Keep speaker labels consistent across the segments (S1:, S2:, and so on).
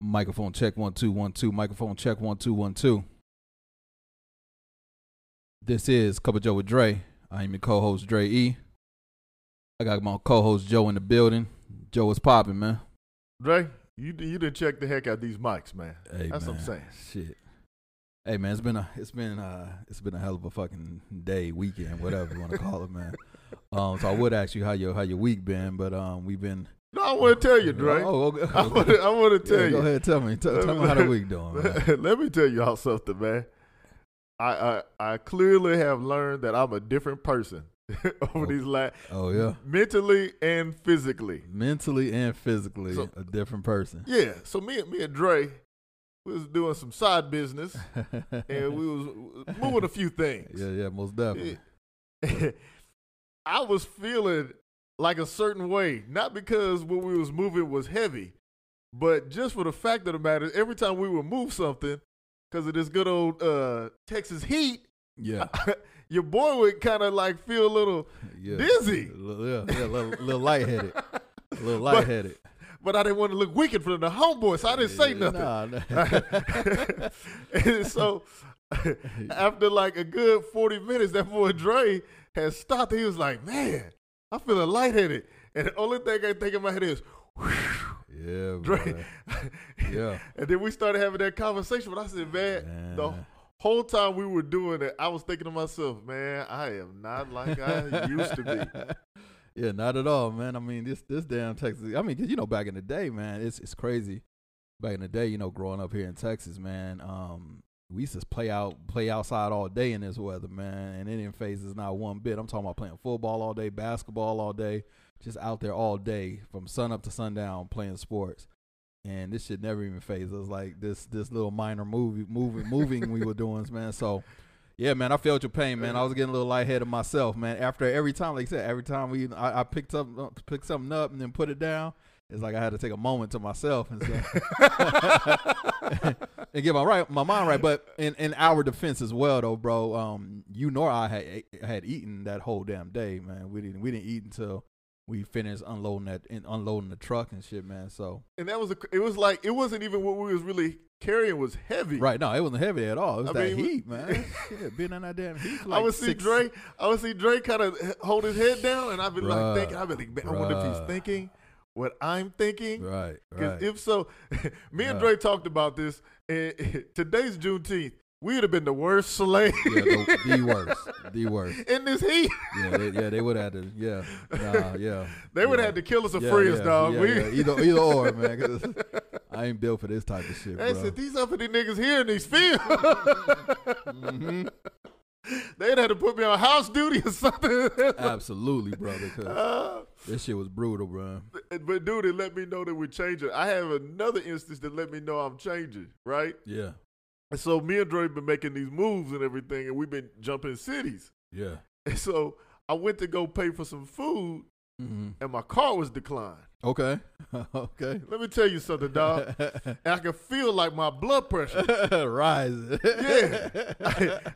S1: Microphone check one two one two. Microphone check one two one two. This is Cup of Joe with Dre. I am your co-host Dre E. I got my co-host Joe in the building. Joe is popping, man.
S2: Dre, you you didn't check the heck out these mics, man.
S1: Hey,
S2: That's what I'm saying.
S1: Shit. Hey man, it's been a it's been uh it's been a hell of a fucking day, weekend, whatever you want to call it, man. Um, so I would ask you how your how your week been, but um we've been.
S2: No, I want to tell you, Dre.
S1: Oh, okay.
S2: I want to I to
S1: Yeah,
S2: tell
S1: Go ahead, tell me. Tell, tell me how the week doing, man.
S2: Let me tell y'all something, man. I, I I clearly have learned that I'm a different person over
S1: Oh.
S2: these last
S1: Oh yeah,
S2: mentally and physically.
S1: mentally and physically
S2: So-
S1: a different person.
S2: Yeah. So me and me and Dre, we was doing some side business and we was moving a few things.
S1: yeah, yeah, most definitely.
S2: I was feeling like a certain way, not because what we was moving was heavy, but just for the fact of the matter, every time we would move something, because of this good old uh, Texas heat,
S1: Yeah,
S2: your boy would kind of like feel a little
S1: yeah.
S2: dizzy.
S1: A little- Yeah, yeah, a little, little lightheaded. A little
S2: But-
S1: lightheaded.
S2: But I didn't want to look wicked for the homeboy, so I didn't say nothing.
S1: Nah, nah.
S2: and so after like a good 40 minutes, that boy Dre had stopped. He was like, man, I'm feeling lightheaded. And the only thing I think in my head is,
S1: yeah,
S2: Dre.
S1: Yeah.
S2: and then we started having that conversation. But I said, man, the whole time we were doing it, I was thinking to myself, man, I am not like I used to be.
S1: Yeah, not at all, man. I mean, this this damn Texas. I mean, 'cause, you know, back in the day, man, it's it's crazy. Back in the day, you know, growing up here in Texas, man, um, we used to play out play outside all day in this weather, man, and it didn't phase us not one bit. I'm talking about playing football all day, basketball all day, just out there all day from sun up to sundown playing sports. And this shit never even phased us like this this little minor movie moving moving we were doing, man. So yeah, man, I felt your pain, man. I was getting a little lightheaded myself, man. After every time, like I said, every time we I, I picked up uh, picked something up and then put it down, it's like I had to take a moment to myself and and get my right my mind right. But in, in our defense as well, though, bro, um, you nor I had had eaten that whole damn day, man. We didn't we didn't eat until we finished unloading that and unloading the truck and shit, man. So
S2: And that was, a, it was like, it wasn't even what we was really carrying was heavy.
S1: right, no, it wasn't heavy at all. It was
S2: I
S1: that
S2: mean,
S1: heat, man. Shit, being in that damn heat. for
S2: I
S1: like
S2: would see
S1: six-
S2: Dre. I would see Dre kind of hold his head down, and I'd be
S1: Bruh.
S2: like thinking. I'd be like, man, I wonder if he's thinking what I'm thinking.
S1: Right,
S2: Because
S1: right.
S2: if so, me and
S1: Yeah.
S2: Dre talked about this. And today's Juneteenth. We would have been the worst slave
S1: yeah, the, the worst, the worst.
S2: in this heat.
S1: Yeah, they, yeah, they would have to. Yeah, nah, yeah.
S2: They would
S1: yeah.
S2: have had to kill us or
S1: yeah,
S2: free us, dog.
S1: Yeah,
S2: we.
S1: Either, either or, man. 'cause I ain't built for this type of shit,
S2: They
S1: bro.
S2: said these uppity niggas here in these fields.
S1: Mhm.
S2: They'd have to put me on house duty or something.
S1: Absolutely, brother. Cause
S2: Uh,
S1: this shit was brutal, bro.
S2: but dude, it let me know that we're changing. I have another instance that let me know I'm changing, right?
S1: Yeah,
S2: And so me and Dre been making these moves and everything, and we've been jumping cities.
S1: yeah.
S2: And so I went to go pay for some food,
S1: hmm
S2: and my car was declined.
S1: Okay, okay.
S2: Let me tell you something, dog. and I can feel like my blood pressure.
S1: Rising.
S2: Yeah.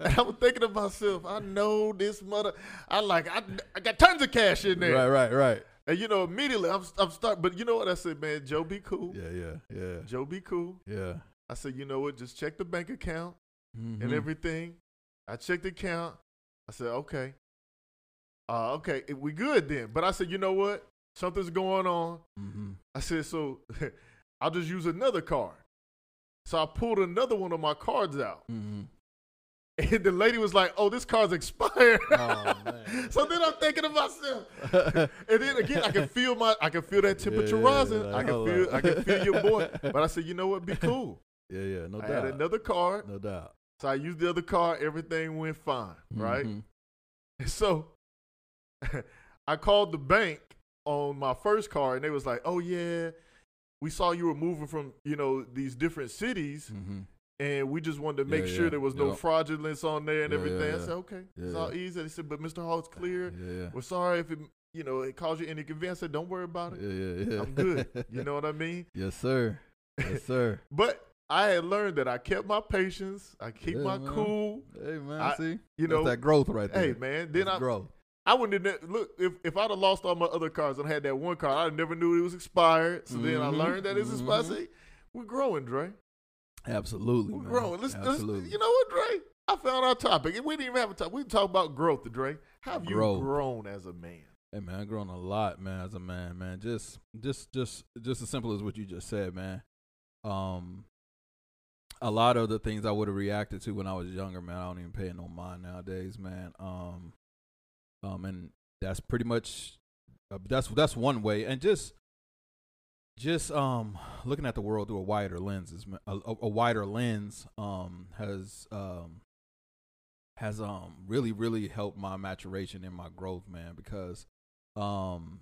S2: and I'm thinking to myself, I know this mother. I like, I, I got tons of cash in there.
S1: right, right, right.
S2: And you know, immediately I'm, I'm start. But you know what I said, man? Joe, be cool.
S1: Yeah, yeah, yeah,
S2: Joe, be cool.
S1: yeah.
S2: I said, you know what? Just check the bank account and
S1: Mhm.
S2: everything. I checked the account. I said, okay. Uh, okay, we good then. But I said, you know what? Something's going on.
S1: Mhm.
S2: I said, so I'll just use another card. So I pulled another one of my cards out.
S1: Mhm.
S2: And the lady was like, oh, this card's expired.
S1: Oh man.
S2: so then I'm thinking to myself, and then again, I can feel my, I can feel that temperature
S1: Yeah,
S2: rising.
S1: like,
S2: I can feel,
S1: up.
S2: I can feel your boy. But I said, you know what? Be cool.
S1: yeah, yeah. No
S2: I
S1: doubt.
S2: had another card,
S1: no doubt.
S2: so I used the other card. Everything went fine, right?
S1: Mhm.
S2: And so I called the bank on my first car, and they was like, "Oh yeah, we saw you were moving from you know these different cities,
S1: Mhm.
S2: and we just wanted to make
S1: Yeah,
S2: sure
S1: yeah,
S2: there was no
S1: yeah.
S2: fraudulence on there and
S1: Yeah,
S2: everything." I said, "Okay, it's all easy." They said, "But Mr. Hall Hall's clear.
S1: Yeah, yeah.
S2: We're sorry if it you know it caused you any inconvenience." I said, "Don't worry about it.
S1: Yeah, yeah, yeah.
S2: I'm good." You know what I mean?
S1: yes, sir. Yes, sir.
S2: But I had learned that I kept my patience. I keep
S1: Yeah,
S2: my
S1: man.
S2: cool.
S1: Hey, man.
S2: I-
S1: see,
S2: You
S1: That's
S2: know,
S1: that growth right there.
S2: hey man. Then
S1: That's
S2: I
S1: growth.
S2: I wouldn't have ne- look if, if I'd have lost all my other cards and had that one card, I never knew it was expired. So then I
S1: Mhm,
S2: learned that it's expired.
S1: mhm.
S2: See, we're growing, Dre.
S1: Absolutely,
S2: We're
S1: man.
S2: growing. Let's, let's, you know what, Dre? I found our topic. And we didn't even have a topic. We talk about growth, Dre. How have
S1: Growth.
S2: you grown as a man?
S1: Hey man, I've grown a lot, man, as a man, man. Just just just just as simple as what you just said, man. Um a lot of the things I would have reacted to when I was younger, man, I don't even pay no mind nowadays, man. Um um and that's pretty much uh, that's that's one way and just just um looking at the world through a wider lens is a, a, wider lens um has um has um really really helped my maturation and my growth, man, because um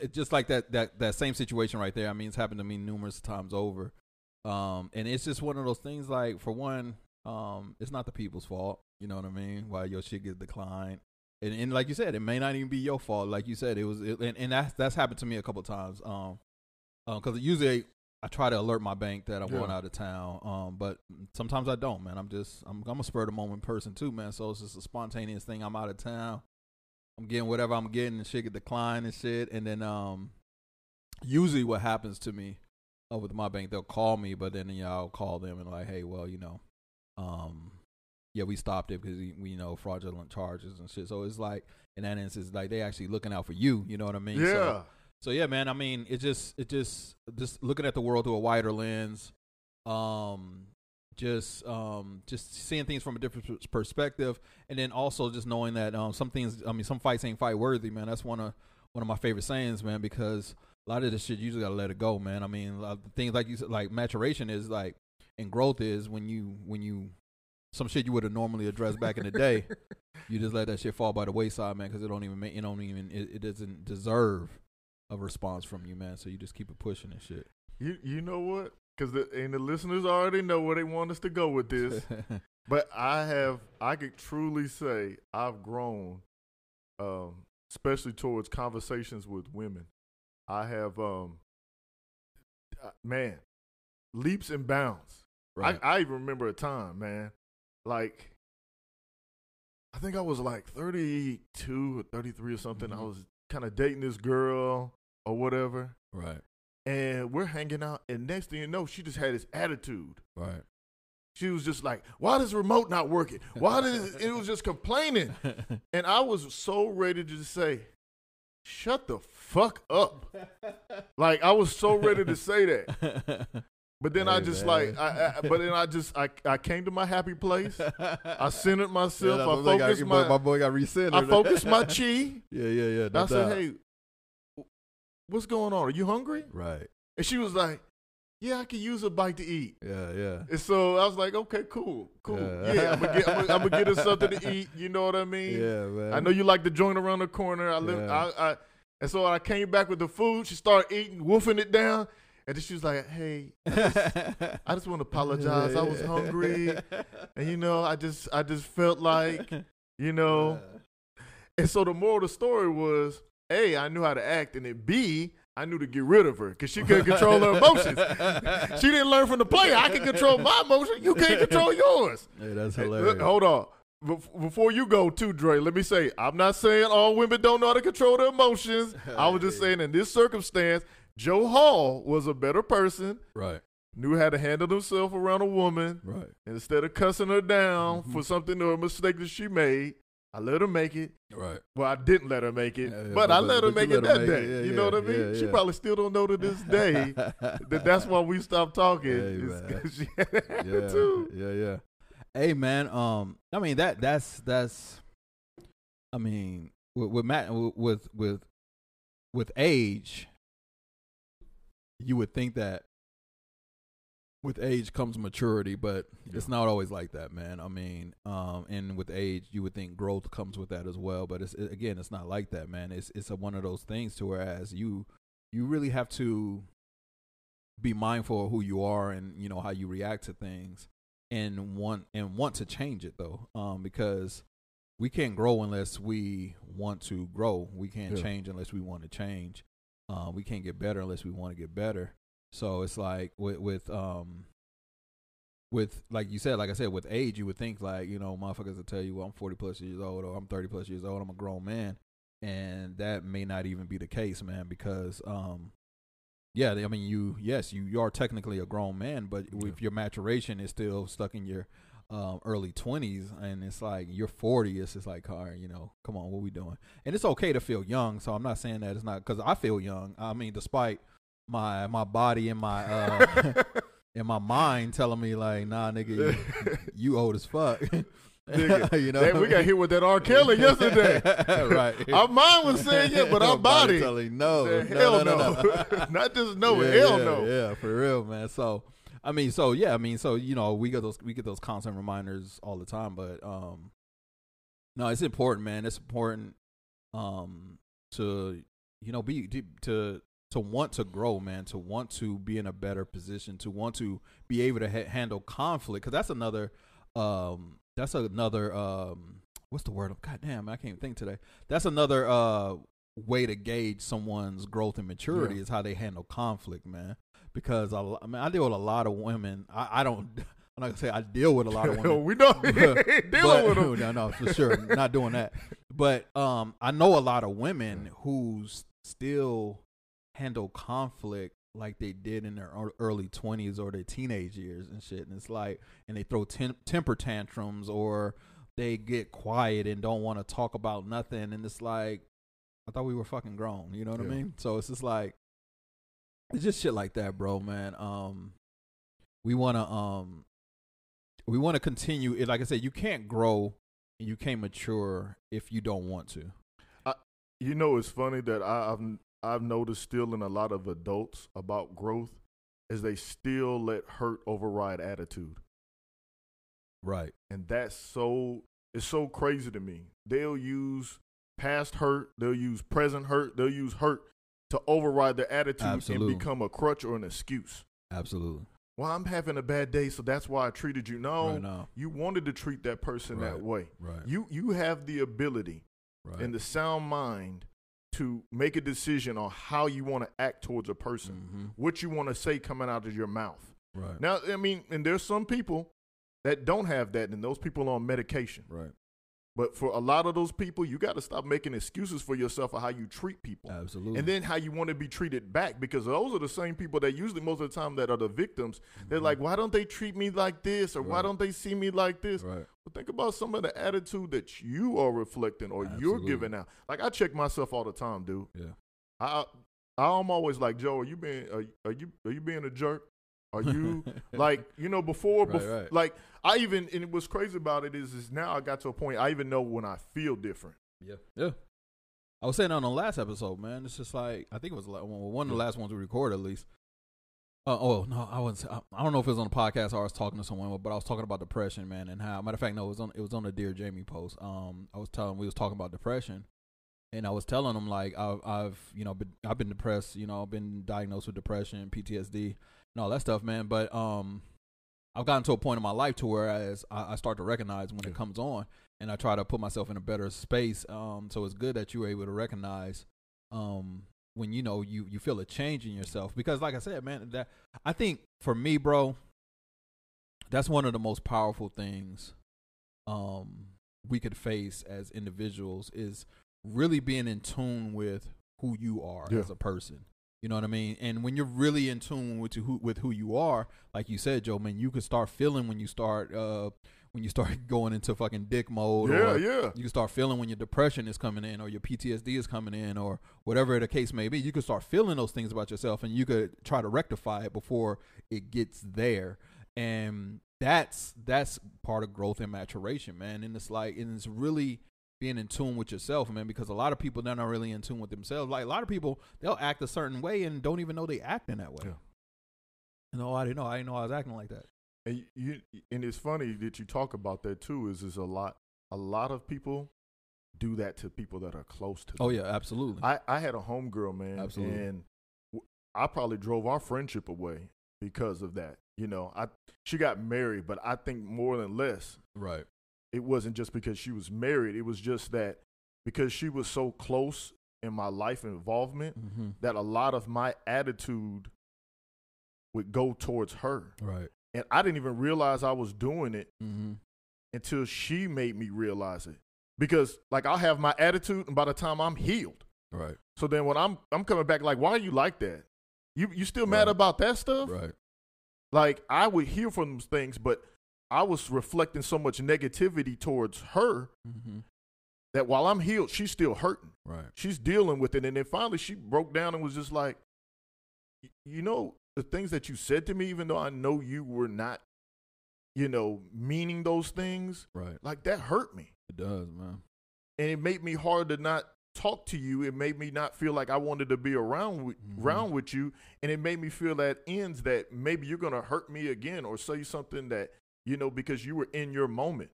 S1: it, just like that that that same situation right there. I mean, it's happened to me numerous times over. Um and it's just one of those things like for one, um it's not the people's fault, you know what I mean? Why your shit gets declined. And, and like you said, it may not even be your fault. Like you said, it was, it, and, and that's that's happened to me a couple times. Um, because usually I try to alert my bank that I'm
S2: Yeah.
S1: going out of town. Um, but sometimes I don't, man. I'm just I'm I'm a spur of the moment person too, man. So it's just a spontaneous thing. I'm out of town. I'm getting whatever I'm getting, and shit get declined and shit. And then um, usually what happens to me uh, with my bank, they'll call me, but then you know, I'll call them and like, hey, well, you know, um, yeah, we stopped it because we, you know fraudulent charges and shit. So it's like in that instance, like they actually looking out for you. You know what I mean?
S2: yeah.
S1: So, so yeah, man. I mean, it just it just just looking at the world through a wider lens, um, just um, just seeing things from a different perspective, and then also just knowing that um, some things. I mean, some fights ain't fight worthy, man. That's one of one of my favorite sayings, man. Because a lot of this shit you usually gotta let it go, man. I mean, a lot of things like you said, like maturation is like, and growth is when you when you some shit you would have normally addressed back in the day. You just let that shit fall by the wayside, man, because it don't even make it don't even it, it doesn't deserve a response from you, man. So you just keep it pushing and shit.
S2: You you know what? Because the and the listeners already know where they want us to go with this. but I have I could truly say I've grown, um, especially towards conversations with women. I have um, uh, man, leaps and bounds.
S1: right.
S2: I, I even remember a time, man, like I think I was like 32 or 33 or something. I
S1: Mhm.
S2: was kind of dating this girl or whatever,
S1: right.
S2: and we're hanging out. And next thing you know, she just had this attitude.
S1: Right.
S2: She was just like, "Why does remote not working? Why does it was just complaining?" And I was so ready to say, "Shut the fuck up!" Like I was so ready to say that. But then I just
S1: man.
S2: like, I, I, but then I just, I, I came to my happy place. I centered myself.
S1: Yeah,
S2: I
S1: my boy got-
S2: focused
S1: my, my
S2: my,
S1: boy got recentered.
S2: I focused my chi.
S1: yeah, yeah, yeah. No
S2: I said, "Hey, what's going on? Are you hungry?"
S1: Right.
S2: And she was like, "Yeah, I could use a bite to eat."
S1: Yeah, yeah.
S2: And so I was like, "Okay, cool, cool.
S1: Yeah.
S2: Yeah, I'm gonna get, I'm gonna, I'm gonna get her something to eat. You know what I mean?
S1: Yeah, man.
S2: I know you like the joint around the corner. I live.
S1: Yeah.
S2: I, I, and so I came back with the food. She started eating, wolfing it down, and then she was like, "Hey, I just want to apologize. I was hungry, and you know, I just, I just felt like, you know." And so the moral of the story was, A, I knew how to act, and then B, I knew to get rid of her because she couldn't control her emotions. She didn't learn from the player. I can control my emotion. You can't control yours.
S1: Hey, that's hilarious.
S2: look, hold on. Before you go too, Dre, let me say, I'm not saying all women don't know how to control their emotions. I was just saying in this circumstance, Joe Hall was a better person,
S1: Right,
S2: knew how to handle himself around a woman.
S1: right.
S2: Instead of cussing her down
S1: Mhm.
S2: for something or a mistake that she made, I let her make it.
S1: Right.
S2: Well, I didn't let her make it,
S1: Yeah, yeah,
S2: but,
S1: but-
S2: I let her make it that
S1: make
S2: day.
S1: it. Yeah,
S2: you know what I mean? she probably still don't know to this day that that's why we stopped talking.
S1: Hey,
S2: is
S1: man.
S2: 'cause she had
S1: yeah, yeah, yeah. Hey, man. Um, I mean that that's that's. I mean, with with Matt with with with age, you would think that with age comes maturity, but it's not always like that, man. I mean, um, and with age, you would think growth comes with that as well, but it's it, again, it's not like that, man. It's it's a, one of those things to whereas you you really have to be mindful of who you are and you know how you react to things and want and want to change it though um because we can't grow unless we want to grow we can't
S2: Yeah.
S1: change unless we want to change uh, we can't get better unless we want to get better so it's like with with um with like you said like i said with age you would think like you know motherfuckers will tell you well i'm 40 plus years old or i'm 30 plus years old i'm a grown man and that may not even be the case man because um yeah, I mean, you yes, you, you are technically a grown man, but
S2: Yeah.
S1: if your maturation is still stuck in your um, early twenties, and it's like you're forty, it's just like, all right, you know, come on, what we doing? And it's okay to feel young. So I'm not saying that it's not because I feel young. I mean, despite my my body and my uh, and my mind telling me like, nah, nigga, you, you old as fuck.
S2: Nigga,
S1: you know,
S2: we got hit with that R. Kelly yesterday.
S1: right?
S2: Our mind was saying yeah, but our body,
S1: telling no, no,
S2: hell
S1: no,
S2: no,
S1: no, no.
S2: not just no,
S1: yeah,
S2: hell
S1: yeah,
S2: no.
S1: Yeah, for real, man. So I mean, so yeah, I mean, so you know, we get those we get those constant reminders all the time, but um no, it's important, man. It's important um to you know be to to want to grow, man, to want to be in a better position, to want to be able to ha- handle conflict cuz that's another um that's another um what's the word? God damn, I can't think today. That's another uh way to gauge someone's growth and maturity
S2: Yeah.
S1: is how they handle conflict, man. Because I, I mean, I deal with a lot of women. I, I don't. I'm not gonna say I deal with a lot of women.
S2: we know dealing
S1: but,
S2: with them.
S1: no, no, for sure, not doing that. But um, I know a lot of women who still handle conflict like they did in their early 20s or their teenage years and shit. And it's like, and they throw tem- temper tantrums or they get quiet and don't want to talk about nothing. And it's like, I thought we were fucking grown. You know what I mean? So it's just like, it's just shit like that, bro, man. Um, we want to, um, we want to continue. it- Like I said, you can't grow and you can't mature if you don't want to.
S2: You know, it's funny that I, I've I've noticed still in a lot of adults about growth is they still let hurt override attitude,
S1: Right.
S2: and that's so it's so crazy to me. They'll use past hurt, they'll use present hurt, they'll use hurt to override their attitude
S1: Absolutely.
S2: and become a crutch or an excuse.
S1: Absolutely.
S2: Well, I'm having a bad day, so that's why I treated you. No,
S1: Right now.
S2: you wanted to treat that person that way.
S1: Right.
S2: You you have the ability
S1: right.
S2: and the sound mind to make a decision on how you want to act towards a person,
S1: Mhm.
S2: what you want to say coming out of your mouth.
S1: Right.
S2: Now, I mean, and there's some people that don't have that, and those people are on medication.
S1: right.
S2: But for a lot of those people, you got to stop making excuses for yourself of how you treat people.
S1: Absolutely.
S2: And then how you want to be treated back because those are the same people that usually most of the time that are the victims. They're like, why don't they treat me like this or why
S1: Mm-hmm.
S2: Don't they see me like this?
S1: right.
S2: But think about some of the attitude that you are reflecting or you're giving out. Like I check myself all the time, dude.
S1: Yeah.
S2: I I'm always like, Joe, are you being are, are you are you being a jerk? Are you like you know before
S1: Right,
S2: bef-
S1: right.
S2: like I even and what's crazy about it is is now I got to a point I even know when I feel different.
S1: Yeah. Yeah. I was saying on the last episode, man. It's just like I think it was like one one of the last ones we recorded, at least. Uh, oh no, I was. I, I don't know if it was on the podcast or I was talking to someone, but I was talking about depression, man, and how. Matter of fact, no, it was on. It was on the Dear Jamie post. Um, I was telling we was talking about depression, and I was telling them like I've, I've you know, been, I've been depressed. You know, I've been diagnosed with depression, PTSD, and all that stuff, man. But um, I've gotten to a point in my life to where as I, I start to recognize when
S2: Yeah.
S1: it comes on, and I try to put myself in a better space. Um, so it's good that you were able to recognize, um, when you know you you feel a change in yourself because, like I said, man, that I think for me, bro, that's one of the most powerful things, um, we could face as individuals is really being in tune with who you are
S2: Yeah.
S1: as a person. You know what I mean? And when you're really in tune with who with who you are, like you said, Joe, man, you can start feeling when you start uh when you start going into fucking dick mode
S2: yeah,
S1: or
S2: yeah.
S1: you can start feeling when your depression is coming in or your PTSD is coming in or whatever the case may be. You can start feeling those things about yourself and you could try to rectify it before it gets there. And that's that's part of growth and maturation, man. And it's like and it's really being in tune with yourself, man, because a lot of people they're not really in tune with themselves. Like a lot of people, they'll act a certain way and don't even know they acting that way.
S2: Yeah.
S1: No, I didn't know. I didn't know I was acting like that.
S2: And you and it's funny that you talk about that too. Is is a lot a lot of people do that to people that are close to oh, them.
S1: Oh yeah, absolutely.
S2: I I had a homegirl, man,
S1: Absolutely.
S2: and I probably drove our friendship away because of that. You know, I she got married, but I think more than less,
S1: right.
S2: It wasn't just because she was married. It was just that because she was so close in my life involvement
S1: Mm-hmm.
S2: that a lot of my attitude would go towards her,
S1: Right.
S2: and I didn't even realize I was doing it
S1: Mm-hmm.
S2: until she made me realize it. Because like I'll have my attitude, and by the time I'm healed,
S1: Right.
S2: so then when I'm I'm coming back, like, why are you like that? You you still mad
S1: Right.
S2: about that stuff?
S1: Right.
S2: Like I would hear from those things, but I was reflecting so much negativity towards her
S1: Mm-hmm.
S2: that while I'm healed, she's still hurting.
S1: Right.
S2: She's dealing with it, and then finally she broke down and was just like, you know, the things that you said to me, even though I know you were not, you know, meaning those things,
S1: Right.
S2: like that hurt me.
S1: It does, man.
S2: and it made me hard to not talk to you. It made me not feel like I wanted to be around with,
S1: Mhm.
S2: around with you, and it made me feel that ends that maybe you're gonna hurt me again or say something that you know because you were in your moment,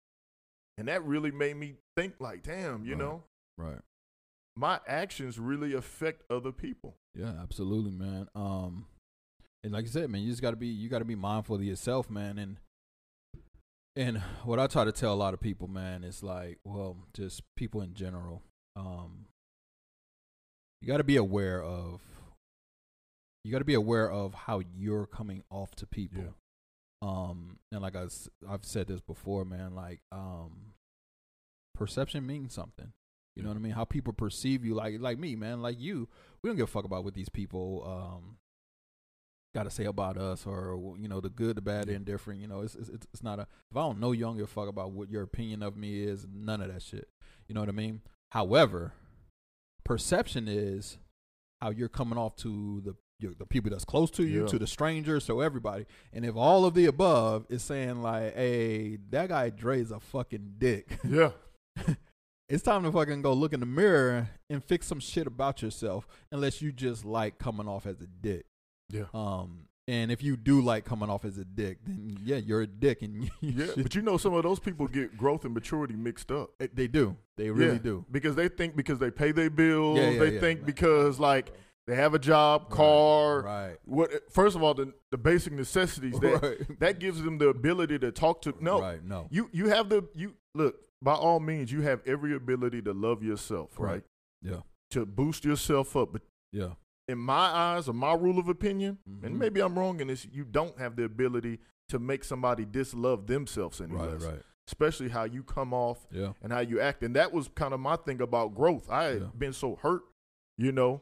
S2: and that really made me think like, damn, you
S1: Right.
S2: know,
S1: Right.
S2: my actions really affect other people.
S1: Yeah, absolutely, man. Um, and like I said, man, you just gotta be you gotta be mindful of yourself, man. And and what I try to tell a lot of people, man, is like, well, just people in general. Um, you gotta be aware of. You gotta be aware of how you're coming off to people.
S2: Yeah.
S1: Um, and like I, i've said this before, man. Like, um, perception means something. You know what I mean? How people perceive you, like like me, man, like you. We don't give a fuck about what these people um got to say about us, or you know, the good, the bad, the indifferent. You know, it's it's it's not a. If I don't know you, I don't give a fuck about what your opinion of me is. None of that shit. You know what I mean? However, perception is how you're coming off to the your, the people that's close to you,
S2: Yeah.
S1: to the strangers, so everybody. And if all of the above is saying like, "Hey, that guy Dre's a fucking dick,"
S2: Yeah,
S1: it's time to fucking go look in the mirror and fix some shit about yourself. Unless you just like coming off as a dick.
S2: yeah,
S1: Um, and if you do like coming off as a dick, then yeah, you're a dick, and you
S2: yeah.
S1: should-
S2: But you know, some of those people get growth and maturity mixed up.
S1: they- do, they really
S2: Yeah,
S1: do.
S2: because they think because they pay their bills,
S1: Yeah, yeah,
S2: they think because like they have a job, car,
S1: right,
S2: what first of all the the basic necessities that
S1: right,
S2: that gives them the ability to talk to no.
S1: Right, no,
S2: you you have the you look by all means you have every ability to love yourself right,
S1: Right. yeah,
S2: to boost yourself up but
S1: yeah,
S2: in my eyes or my rule of opinion
S1: Mhm.
S2: and maybe i'm wrong in this you don't have the ability to make somebody dislove themselves any
S1: right,
S2: less
S1: right,
S2: especially how you come off
S1: yeah,
S2: and how you act and that was kind of my thing about growth. I had
S1: Yeah.
S2: been so hurt you know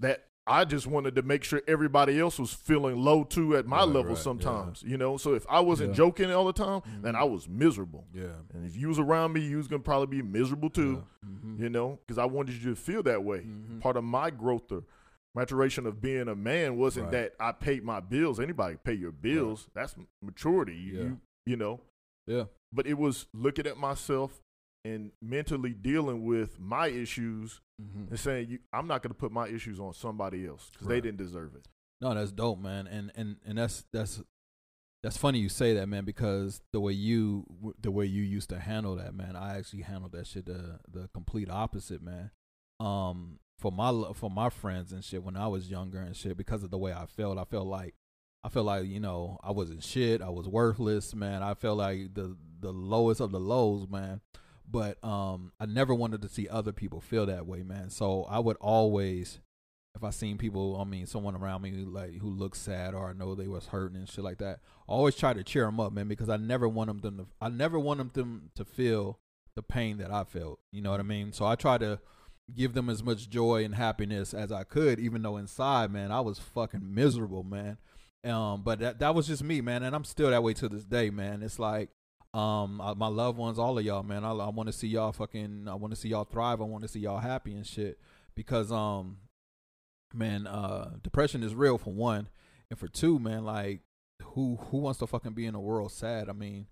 S2: that I just wanted to make sure everybody else was feeling low too at my
S1: Right,
S2: level
S1: right, yeah.
S2: sometimes, you know. So if I wasn't
S1: Yeah.
S2: joking all the time, then
S1: Mhm.
S2: I was miserable.
S1: yeah,
S2: And if you was around me, you was gonna probably be miserable too,
S1: yeah. Mhm.
S2: you know, because I wanted you to feel that way.
S1: Mhm.
S2: Part of my growth or maturation of being a man wasn't
S1: Right.
S2: that I paid my bills. Anybody pay your bills? That's maturity.
S1: Yeah.
S2: you you know.
S1: yeah,
S2: But it was looking at myself and mentally dealing with my issues
S1: Mhm.
S2: and saying, you, "I'm not going to put my issues on somebody else because they didn't deserve it."
S1: No, that's dope, man. And and and that's that's that's funny you say that, man, because the way you the way you used to handle that, man, I actually handled that shit the the complete opposite, man. Um, for my for my friends and shit when I was younger and shit, because of the way I felt, I felt like I felt like you know I wasn't shit, I was worthless, man. I felt like the the lowest of the lows, man. But um, I never wanted to see other people feel that way, man. So I would always if I seen people, I mean, someone around me who, like who looked sad or I know they was hurting and shit like that, I always try to cheer them up, man, because I never want them to, I never want them to feel the pain that I felt. You know what I mean? So I try to give them as much joy and happiness as I could, even though inside, man, I was fucking miserable, man. Um, but that that was just me, man, and I'm still that way to this day, man. It's like, um, I, my loved ones, all of y'all, man. I, I want to see y'all fucking, I want to see y'all thrive. I want to see y'all happy and shit because, um, man, uh, depression is real for one, and for two, man, like who who wants to fucking be in a world sad? I mean,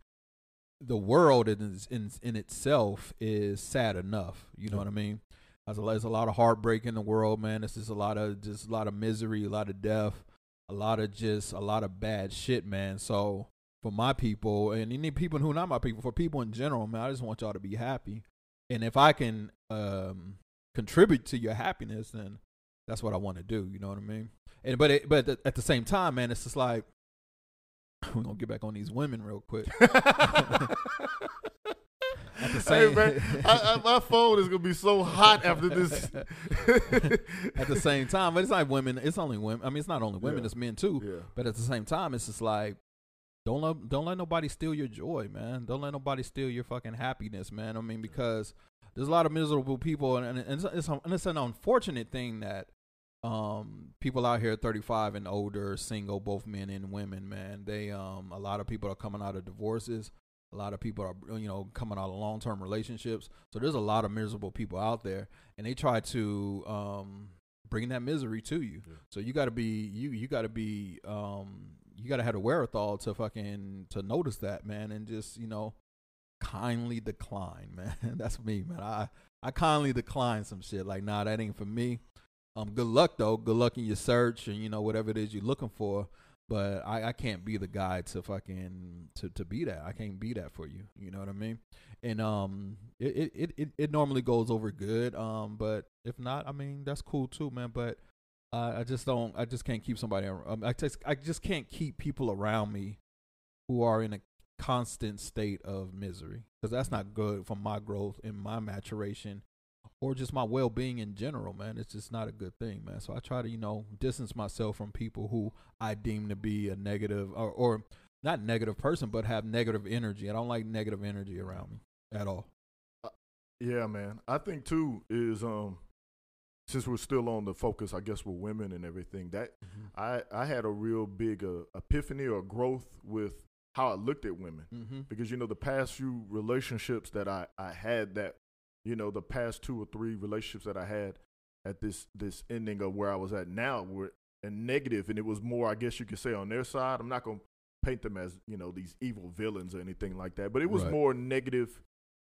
S1: the world in in in itself is sad enough. You know what I mean? There's a, there's a lot of heartbreak in the world, man. This is a lot of just a lot of misery, a lot of death, a lot of just a lot of bad shit, man. So for my people and any people who are not my people, for people in general, man, I just want y'all to be happy. And if I can um, contribute to your happiness, then that's what I want to do. You know what I mean? And but it, but at the same time, man, it's just like we're gonna get back on these women real quick. At the
S2: hey
S1: same-
S2: man, I, I, my phone is gonna be so hot after this.
S1: at the same time, but it's not women. It's only women. I mean, it's not only women.
S2: Yeah.
S1: It's men too.
S2: yeah,
S1: But at the same time, it's just like don't let don't let nobody steal your joy, man. Don't let nobody steal your fucking happiness, man. I mean, because there's a lot of miserable people, and, and it's, it's and it's an unfortunate thing that um people out here 35 and older, single, both men and women, man. They um a lot of people are coming out of divorces. A lot of people are you know coming out of long term relationships. So there's a lot of miserable people out there, and they try to um bring that misery to you.
S2: Yeah.
S1: So you got to be you you got to be um you got to have the wherewithal to fucking to notice that man and just you know kindly decline man. That's me man. I I kindly decline some shit like nah that ain't for me. Um good luck though. Good luck in your search and you know whatever it is you're looking for. But I, I can't be the guy to fucking to, to be that. I can't be that for you. You know what I mean? And um it, it, it, it normally goes over good. Um but if not, I mean that's cool too, man. But uh, I just don't. I just can't keep somebody. Um, I just I just can't keep people around me who are in a constant state of misery because that's not good for my growth and my maturation or just my well-being in general man it's just not a good thing man so i try to you know distance myself from people who i deem to be a negative or, or not negative person but have negative energy i don't like negative energy around me at all
S2: Yeah, man. I think too is um since we're still on the focus, I guess with women and everything. That I I had a real big uh, epiphany or growth with how I looked at women
S1: mm-hmm.
S2: because you know the past few relationships that I I had that you know the past two or three relationships that I had at this this ending of where I was at now were a negative and it was more I guess you could say on their side. I'm not gonna paint them as you know these evil villains or anything like that, but it was
S1: Right.
S2: more negative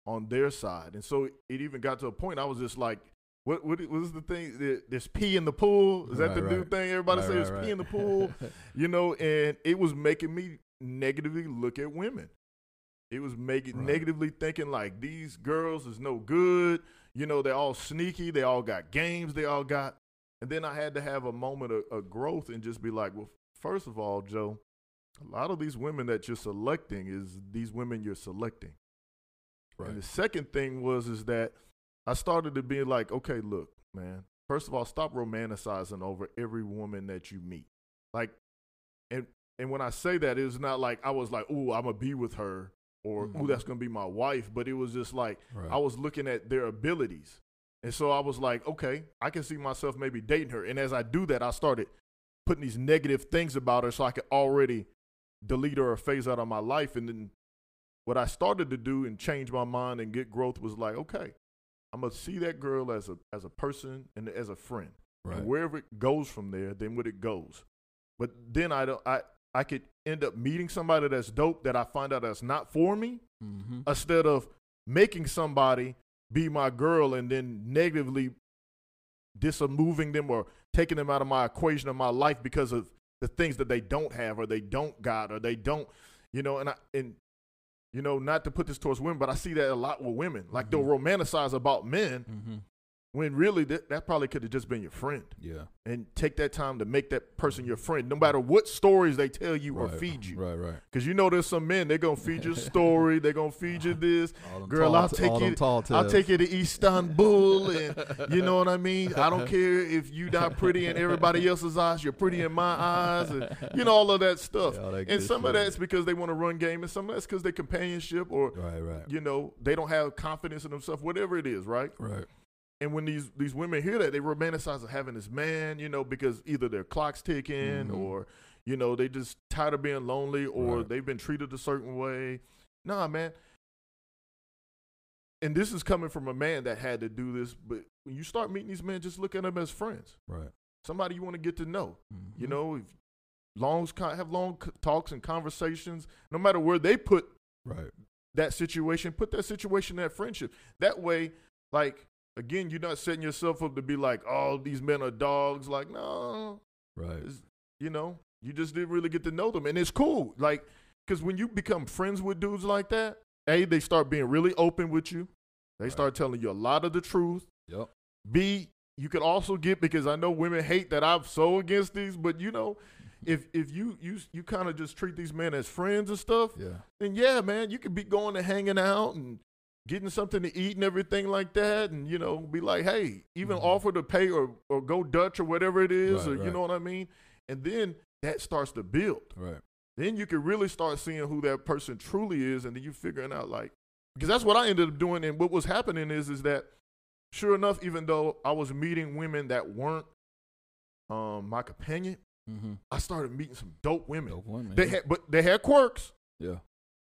S2: on their side, and so it even got to a point I was just like. What what was the thing? There- There's pee in the pool. Is that
S1: Right,
S2: the new thing? Everybody
S1: Right,
S2: says
S1: right,
S2: pee in the pool you know, and it was making me negatively look at women. It was making
S1: Right.
S2: negatively thinking like these girls is no good. You know, they're all sneaky. They all got games. They all got. And then I had to have a moment of, of growth and just be like, well, first of all, Joe, a lot of these women that you're selecting is these women you're selecting.
S1: right
S2: And the second thing was is that I started to be like, okay, look, man. First of all, stop romanticizing over every woman that you meet. Like, and and when I say that, it's not like I was like, oh, I'm gonna be with her, or oh,
S1: Mhm.
S2: that's gonna be my wife. But it was just like
S1: right
S2: I was looking at their abilities, and so I was like, okay, I can see myself maybe dating her. And as I do that, I started putting these negative things about her, so I could already delete her or phase out of my life. And then what I started to do and change my mind and get growth was like, okay, I'm gonna see that girl as a as a person and as a friend.
S1: right
S2: And wherever it goes from there, then what it goes. But then I don't I I could end up meeting somebody that's dope that I find out that's not for me
S1: mm-hmm.
S2: instead of making somebody be my girl and then negatively dismoving them or taking them out of my equation of my life because of the things that they don't have or they don't got or they don't you know and I and you know not to put this towards women but I see that a lot with women like they'll romanticize about men
S1: Mm-hmm.
S2: When really that, that probably could have just been your friend
S1: yeah
S2: and take that time to make that person your friend no matter what stories they tell you or feed you
S1: right right
S2: because you know there's some men they're gonna feed you a story they're gonna feed you this Girl,
S1: tall
S2: I'll take you- I'll take you to Istanbul, and you know what I mean. I don't care if you not pretty in everybody else's eyes. You're pretty in my eyes, and you know all of that stuff.
S1: Yeah, that
S2: and some of that's because they want to run game, and some of that's because they companionship, or
S1: right right
S2: you know they don't have confidence in themselves. Whatever it is, right?
S1: right
S2: And when these these women hear that, they romanticize having this man, you know, because either their clock's ticking,
S1: Mhm.
S2: or you know they just tired of being lonely, or
S1: Right.
S2: they've been treated a certain way. Nah, man. And this is coming from a man that had to do this, but when you start meeting these men, just look at them as friends,
S1: right
S2: somebody you want to get to know. You
S1: Mhm.
S2: know, if long have long talks and conversations, no matter where they put
S1: right
S2: that situation, put that situation in that friendship. That way, like again, you're not setting yourself up to be like, oh, these men are dogs. Like, no,
S1: right
S2: it's- you know, you just didn't really get to know them, and it's cool. Like, because when you become friends with dudes like that, a they start being really open with you. They
S1: Right.
S2: start telling you a lot of the truth.
S1: yep
S2: B, you could also get because I know women hate that I'm so against these, but you know, if if you you you kind of just treat these men as friends and stuff,
S1: yeah
S2: then yeah, man, you could be going and hanging out and getting something to eat and everything like that, and you know, be like, hey, even
S1: Mhm.
S2: offer to pay or or go Dutch or whatever it is,
S1: Right,
S2: or you know what I mean, and then that starts to build.
S1: right
S2: Then you can really start seeing who that person truly is, and then you figuring out like, because that's what I ended up doing, and what was happening is is that, sure enough, even though I was meeting women that weren't um, my companion,
S1: Mm-hmm.
S2: I started meeting some dope women.
S1: Dope women.
S2: They had, but they had quirks.
S1: yeah.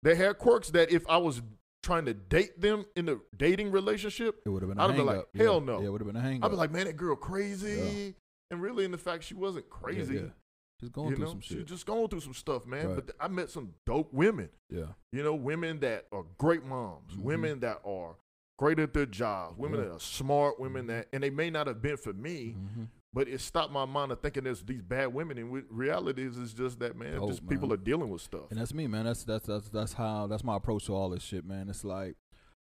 S2: They had quirks that if I was trying to date them in the dating relationship,
S1: It would have been. A
S2: I'd be like,
S1: up. Yeah.
S2: hell no.
S1: Yeah, it would have been a hang
S2: I'd be like, man, that girl crazy. And really, in the fact, she wasn't crazy.
S1: yeah. She's going
S2: you
S1: through
S2: know,
S1: some
S2: she
S1: shit.
S2: just going through some stuff, man.
S1: Right.
S2: But th- I met some dope women.
S1: yeah.
S2: You know, women that are great moms,
S1: Mhm.
S2: women that are great at their jobs, women
S1: Yeah.
S2: that are smart, women
S1: Mhm.
S2: that, and they may not have been for me,
S1: Mm-hmm.
S2: But it stopped my mind of thinking there's these bad women. And reality is, it's just that man, just people are dealing with stuff.
S1: And that's me, man. That's that's that's that's how that's my approach to all this shit, man. It's like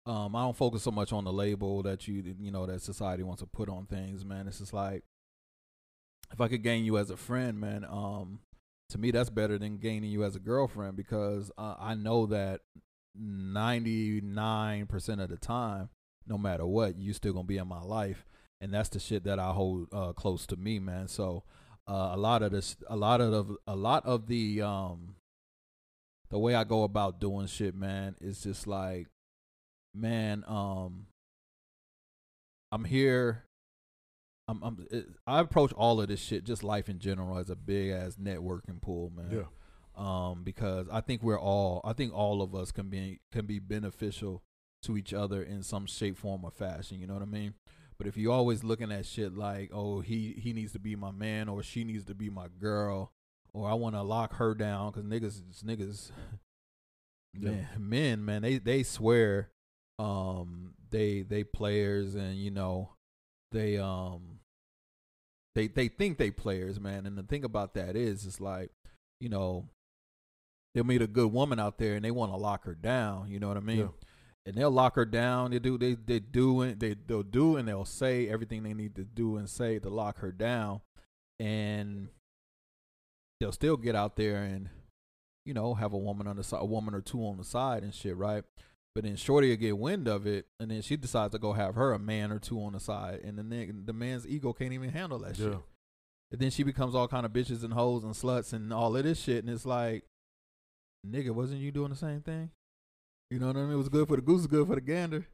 S1: um, I don't focus so much on the label that you you know that society wants to put on things, man. It's just like if I could gain you as a friend, man. Um, to me, that's better than gaining you as a girlfriend because uh, I know that ninety nine percent of the time, no matter what, you still gonna be in my life, and that's the shit that I hold uh, close to me, man. So uh, a lot of this, a lot of the, a lot of the um the way I go about doing shit, man, is just like, man, um, I'm here. I'm, I'm, it, I approach all of this shit, just life in general, as a big ass networking pool, man.
S2: Yeah.
S1: Um, because I think we're all, I think all of us can be can be beneficial to each other in some shape, form, or fashion. You know what I mean? But if you're always looking at shit like, oh, he he needs to be my man or she needs to be my girl, or I want to lock her down because niggas, niggas, man, men, man, they they swear, um, they they players and you know, they um, they they think they players, man. And the thing about that is, it's like, you know, they'll meet a good woman out there and they want to lock her down. You know what I mean?
S2: Yeah.
S1: And they'll lock her down. They do they they do and they they'll do and they'll say everything they need to do and say to lock her down, and they'll still get out there and you know have a woman on the side, a woman or two on the side and shit, right? But then Shorty will get wind of it, and then she decides to go have her a man or two on the side, and the nigga, the man's ego can't even handle that shit. And then she becomes all kind of bitches and hoes and sluts and all of this shit, and it's like, nigga, wasn't you doing the same thing? You know what I mean? It was good for the goose, good for the gander.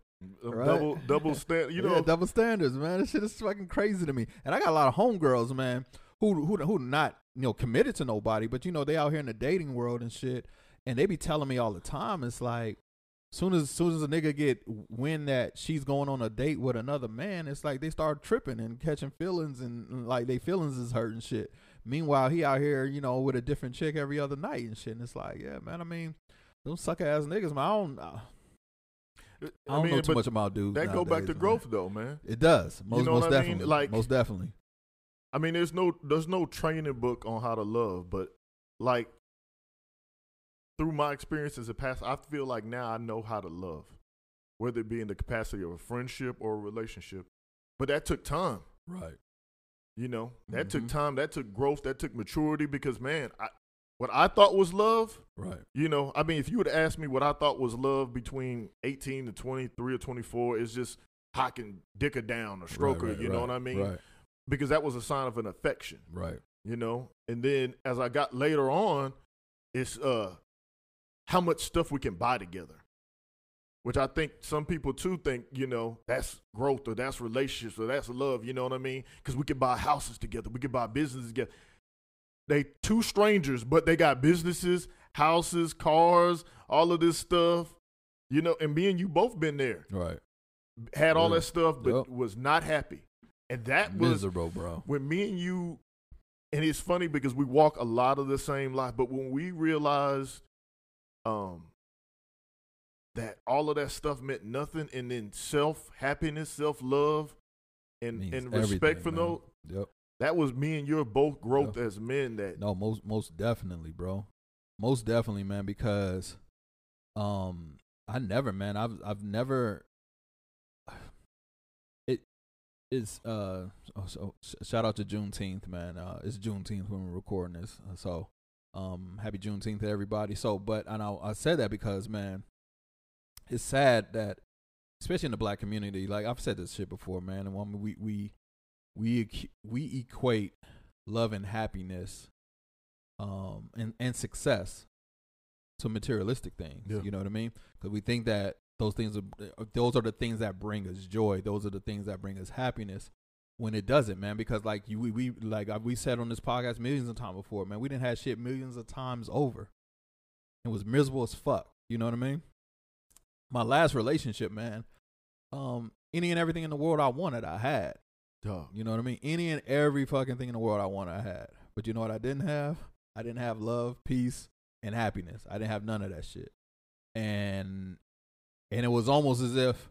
S2: Um,
S1: Right.
S2: Double, double stand. You
S1: yeah,
S2: know,
S1: double standards, man. This shit is fucking crazy to me. And I got a lot of homegirls, man, who who who not you know committed to nobody, but you know they out here in the dating world and shit, and they be telling me all the time. It's like, soon as soon as a nigga get wind that she's going on a date with another man, it's like they start tripping and catching feelings and, and like they feelings is hurting shit. Meanwhile, he out here, you know, with a different chick every other night and shit. And it's like, yeah, man. I mean, those sucker ass niggas, man. I don't, I
S2: I,
S1: don't
S2: mean,
S1: know too much about dudes.
S2: that go back
S1: nowadays,
S2: to
S1: man.
S2: growth, though, man.
S1: It does. Most,
S2: know
S1: most
S2: what I mean?
S1: definitely.
S2: Like-
S1: most definitely.
S2: I mean, there's no there's no training book on how to love, but like through my experiences in the past, I feel like now I know how to love, whether it be in the capacity of a friendship or a relationship. But that took time,
S1: Right.
S2: you know. That took
S1: Mhm.
S2: time. That took growth. That took maturity. Because man, I, what I thought was love,
S1: Right.
S2: you know, I mean, if you would ask me what I thought was love between 18 to 23 or 24, it's just I can dick her down or stroke
S1: right,
S2: her.
S1: right,
S2: You know what I mean?
S1: Right.
S2: Because that was a sign of an affection
S1: Right.
S2: you know and then as i got later on it's uh how much stuff we can buy together which i think some people too think you know that's growth or that's relationships or that's love you know what i mean because we can buy houses together we can buy businesses together they two strangers but they got businesses houses cars all of this stuff you know and me and you both been there
S1: Right.
S2: had all
S1: Yeah.
S2: that stuff but
S1: Yep.
S2: was not happy and that was
S1: Miserable, bro.
S2: when me and you, and it's funny because we walk a lot of the same life, but when we realized um, that all of that stuff meant nothing, and then self happiness, self love, and and respect for no,
S1: Yep.
S2: That was me and your both growth as men. That
S1: No, most most definitely, bro. Most definitely, man. Because, um, I never, man. I've I've never. It is uh. oh, So shout out to Juneteenth, man. Uh, it's Juneteenth when we're recording this, uh, so um, happy Juneteenth to everybody. So, but I know I said that because, man, it's sad that, especially in the black community, like I've said this shit before, man. And when we we we we equate love and happiness um and and success to materialistic things
S2: Yeah.
S1: you know what i mean because we think that those things are those are the things that bring us joy those are the things that bring us happiness when it doesn't, man. Because like you, we, we like uh, we said on this podcast millions of times before, man. We didn't have shit millions of times over. It was miserable as fuck. You know what I mean? My last relationship, man. Um, any and everything in the world I wanted, I had.
S2: Dog.
S1: You know what I mean? Any and every fucking thing in the world I wanted, I had. But you know what I didn't have? I didn't have love, peace, and happiness. I didn't have none of that shit. And and it was almost as if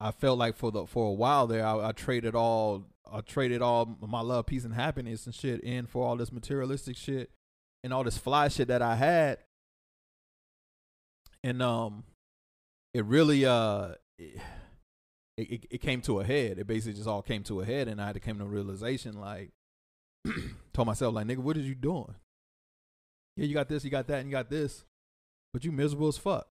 S1: I felt like for the for a while there, I, I traded all I traded all my love, peace, and happiness and shit in for all this materialistic shit and all this fly shit that I had. And um, it really uh, it, it it came to a head. It basically just all came to a head, and I had to come to a realization like, told myself like, nigga, what are you doing? Yeah, you got this, you got that, and you got this, but you miserable as fuck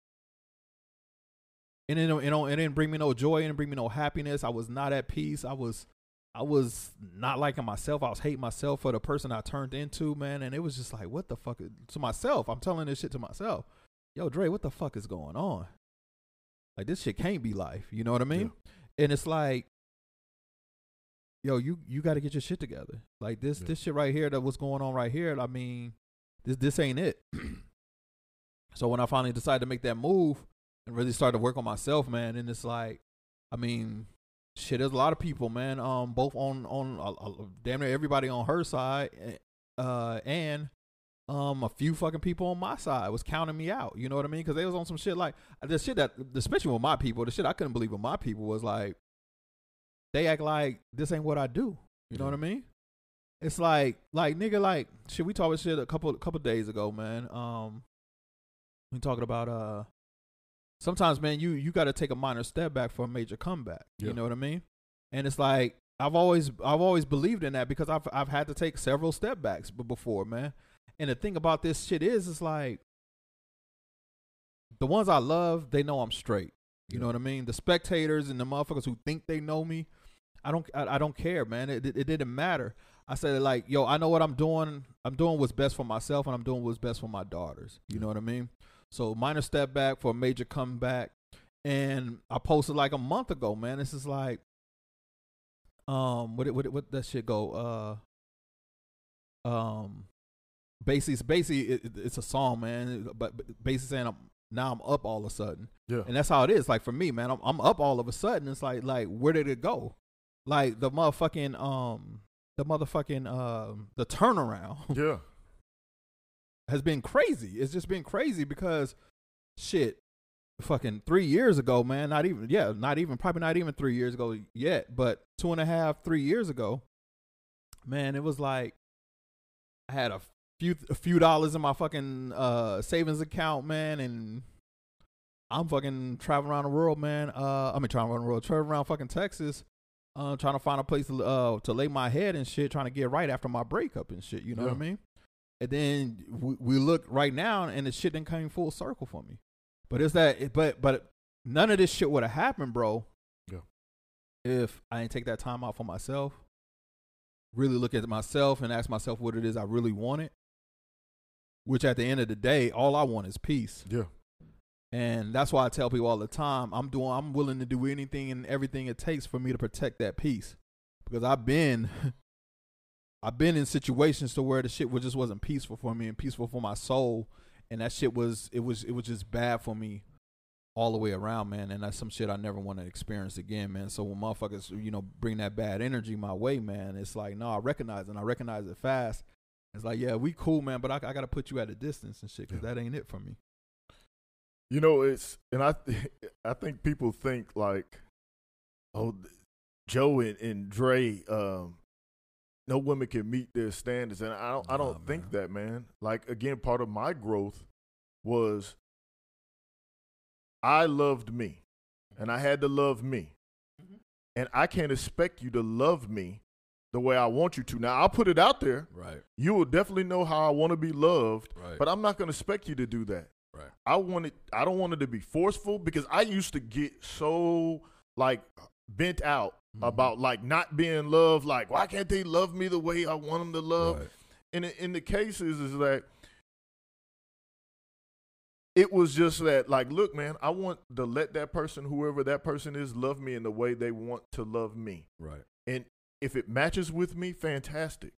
S1: and it, know, it didn't bring me no joy, it didn't bring me no happiness. I was not at peace. I was, I was not liking myself. I was hating myself for the person I turned into, man. And it was just like, what the fuck? To myself, I'm telling this shit to myself. Yo, Dre, what the fuck is going on? Like this shit can't be life. You know what I mean? Yeah. And it's like, yo, you you got to get your shit together. Like this yeah. this shit right here that what's going on right here. I mean, this this ain't it. so when I finally decided to make that move and really started to work on myself, man. And it's like, I mean, shit, there's a lot of people, man. Um, both on on uh, uh, damn near everybody on her side, eh, uh, and um, a few fucking people on my side was counting me out. You know what I mean? Because they was on some shit like the shit that, especially with my people, the shit I couldn't believe with my people was like, they act like this ain't what I do. You know what I mean? It's like, like nigga, like shit. We talked about shit a couple couple days ago, man. Um, we talking about uh sometimes, man, you you got to take a minor step back for a major comeback. Yeah. You know what I mean? And it's like I've always I've always believed in that because I've I've had to take several step backs before, man. And the thing about this shit is, it's like the ones I love, they know I'm straight. You yeah. know what I mean? The spectators and the motherfuckers who think they know me, I don't I, I don't care, man. It, it, it didn't matter. I said like, yo, I know what I'm doing. I'm doing what's best for myself, and I'm doing what's best for my daughters. You know what I mean? So minor step back for a major comeback. And I posted like a month ago, man. This is like, um, what what what that shit go? Uh, um, basically, basically it, it's a song, man. But basically saying I'm now I'm up all of a sudden.
S2: Yeah.
S1: And that's how it is. Like for me, man, I'm I'm up all of a sudden. It's like like where did it go? Like the motherfucking um the motherfucking um the turnaround.
S2: Yeah
S1: has been crazy. It's just been crazy because shit, fucking three years ago, man, not even yeah, not even probably not even three years ago yet, but two and a half, three years ago, man, it was like I had a few a few dollars in my fucking uh savings account, man, and I'm fucking traveling around the world, man. Uh I mean traveling around the world, traveling around fucking Texas. Uh, trying to find a place to uh to lay my head and shit, trying to get right after my breakup and shit. You know yeah. what I mean? And then we, we look right now, and the shit didn't come full circle for me. But it's that, but but none of this shit would have happened, bro.
S2: Yeah.
S1: If I didn't take that time out for myself, really look at myself and ask myself what it is I really wanted. Which at the end of the day, all I want is peace.
S2: Yeah.
S1: And that's why I tell people all the time, I'm doing I'm willing to do anything and everything it takes for me to protect that peace. Because I've been I've been in situations to where the shit was just wasn't peaceful for me and peaceful for my soul, and that shit was it was it was just bad for me all the way around, man. And that's some shit I never want to experience again, man. So when motherfuckers, you know, bring that bad energy my way, man, it's like, no, I recognize it and I recognize it fast. It's like, yeah, we cool, man, but I, I got to put you at a distance and shit because yeah. that ain't it for me.
S2: You know, it's and I I think people think like, oh, Joe and, and Dre, um, no women can meet their standards, and I don't. I don't nah, think man. that, man. Like again, part of my growth was I loved me, and I had to love me, mm-hmm. and I can't expect you to love me the way I want you to. Now I'll put it out there.
S1: Right.
S2: You will definitely know how I want to be loved.
S1: Right.
S2: But I'm not going to expect you to do that.
S1: Right.
S2: I want it. I don't want it to be forceful because I used to get so like bent out mm-hmm. about like not being loved. Like, why can't they love me the way I want them to love? Right. And in the cases is that it was just that like, look, man, I want to let that person, whoever that person is, love me in the way they want to love me.
S1: Right.
S2: And if it matches with me, fantastic.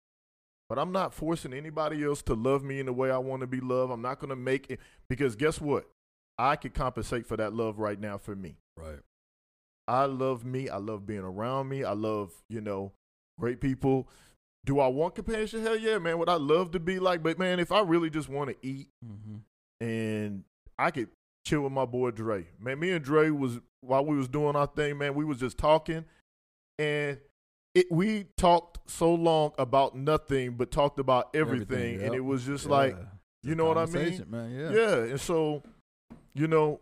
S2: But I'm not forcing anybody else to love me in the way I want to be loved. I'm not going to make it because guess what? I could compensate for that love right now for me.
S1: Right.
S2: I love me. I love being around me. I love, you know, great people. Do I want companionship? Hell yeah, man. Would I love to be like, but man, if I really just want to eat
S1: Mm-hmm.
S2: and I could chill with my boy Dre. Man, me and Dre was while we was doing our thing, man, we was just talking and it we talked so long about nothing but talked about everything, and
S1: yep.
S2: it was just
S1: Yeah.
S2: like you know what I mean?
S1: man. Yeah.
S2: yeah. and so you know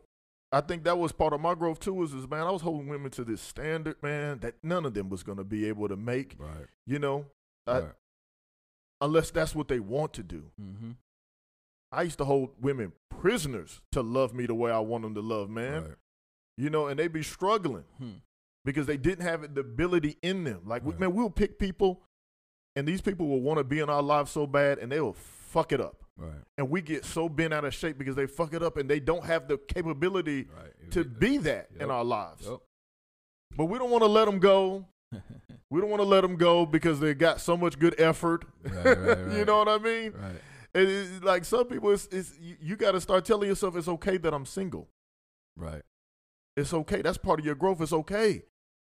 S2: I think that was part of my growth too. Is, is man, I was holding women to this standard, man, that none of them was going to be able to make.
S1: Right.
S2: You know, I-
S1: right.
S2: unless that's what they want to do.
S1: Mm-hmm.
S2: I used to hold women prisoners to love me the way I want them to love, man.
S1: Right.
S2: You know, and they be struggling
S1: Hmm.
S2: Because they didn't have the ability in them. Like, we
S1: Right.
S2: man, we'll pick people, and these people will want to be in our lives so bad, and they will fuck it up.
S1: Right.
S2: And we get so bent out of shape because they fuck it up, and they don't have the capability
S1: Right.
S2: to be that
S1: Yep.
S2: in our lives.
S1: Yep.
S2: But we don't want to let them go. We don't want to let them go because they got so much good effort. You know what I mean? And it's like some people, it's, it's you, you got to start telling yourself it's okay that I'm single.
S1: Right.
S2: It's okay. That's part of your growth. It's okay.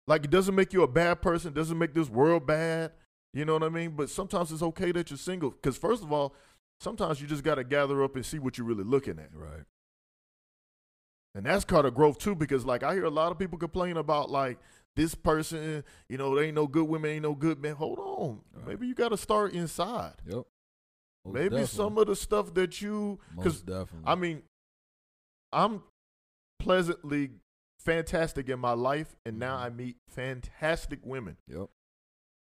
S2: Like it doesn't make you a bad person. Doesn't make this world bad. You know what I mean? But sometimes it's okay that you're single. Because first of all, sometimes you just got to gather up and see what you're really looking at.
S1: Right.
S2: And that's part of growth too, because like I hear a lot of people complain about like this person, you know, they ain't no good women, ain't no good men. Hold on.
S1: Right.
S2: Maybe you got to start inside.
S1: Yep. Most
S2: Maybe
S1: definitely.
S2: some of the stuff that you, because. I mean, I'm pleasantly fantastic in my life, and now
S1: Mhm.
S2: I meet fantastic women.
S1: Yep.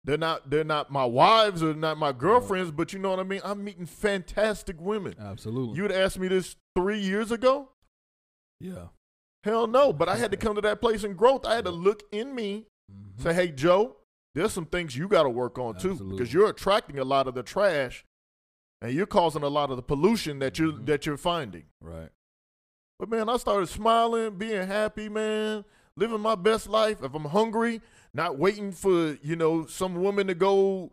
S2: They're not they're not my wives or not my girlfriends, but you know what I mean. I'm meeting fantastic women.
S1: Absolutely.
S2: You'd asked me this three years ago.
S1: yeah.
S2: Hell no, but I had to come to that place in growth. I had to look in me,
S1: Mhm.
S2: say, "Hey, Joe, there's some things you got to work on too,
S1: Absolutely.
S2: because you're attracting a lot of the trash, and you're causing a lot of the pollution that you're
S1: Mhm.
S2: that you're finding."
S1: Right.
S2: But man, I started smiling, being happy, man, living my best life. If I'm hungry, not waiting for you know some woman to go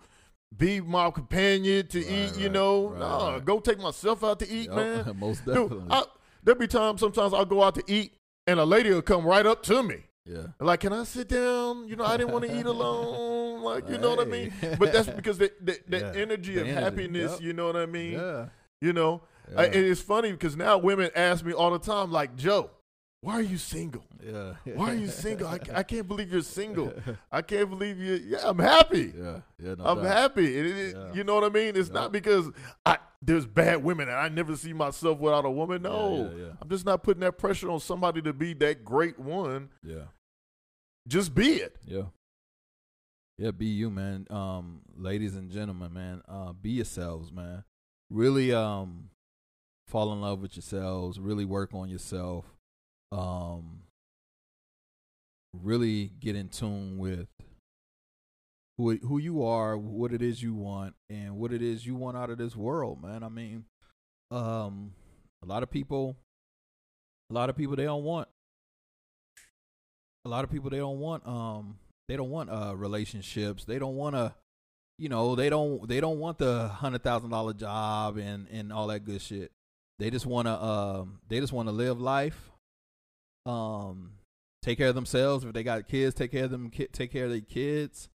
S2: be my companion to
S1: Right,
S2: eat. You
S1: right,
S2: know,
S1: right,
S2: nah, go take myself out to eat,
S1: Yep.
S2: man.
S1: Most
S2: Dude,
S1: definitely.
S2: I, there be times sometimes I'll go out to eat and a lady will come right up to me.
S1: yeah.
S2: Like, can I sit down? You know, I didn't want to eat alone. Like, you know what I mean? But that's because the, the, the
S1: Yeah,
S2: energy
S1: the
S2: of
S1: energy,
S2: happiness,
S1: yep.
S2: you know what I mean?
S1: Yeah.
S2: You know,
S1: Yeah.
S2: And it's funny because now women ask me all the time, like, Joe, why are you single?
S1: yeah.
S2: Why are you single? I, I can't believe you're single. I can't believe you. Yeah, I'm happy.
S1: yeah. Yeah. No
S2: I'm
S1: doubt.
S2: happy. It, it-
S1: Yeah.
S2: You know what I mean? It's
S1: Yeah.
S2: not because I there's bad women and I never see myself without a woman. No,
S1: yeah.
S2: I'm just not putting that pressure on somebody to be that great one.
S1: Yeah.
S2: Just be it.
S1: Yeah. Yeah, be you, man. Um, ladies and gentlemen, man, uh, be yourselves, man. Really, um, fall in love with yourselves. Really work on yourself. Um, really get in tune with who who you are, what it is you want, and what it is you want out of this world, man. I mean, um, a lot of people, a lot of people, they don't want a lot of people they don't want um they don't want uh relationships they don't want to you know they don't they don't want the hundred thousand dollar job and and all that good shit they just want to um they just want to live life um take care of themselves if they got kids take care of them ki- take care of their kids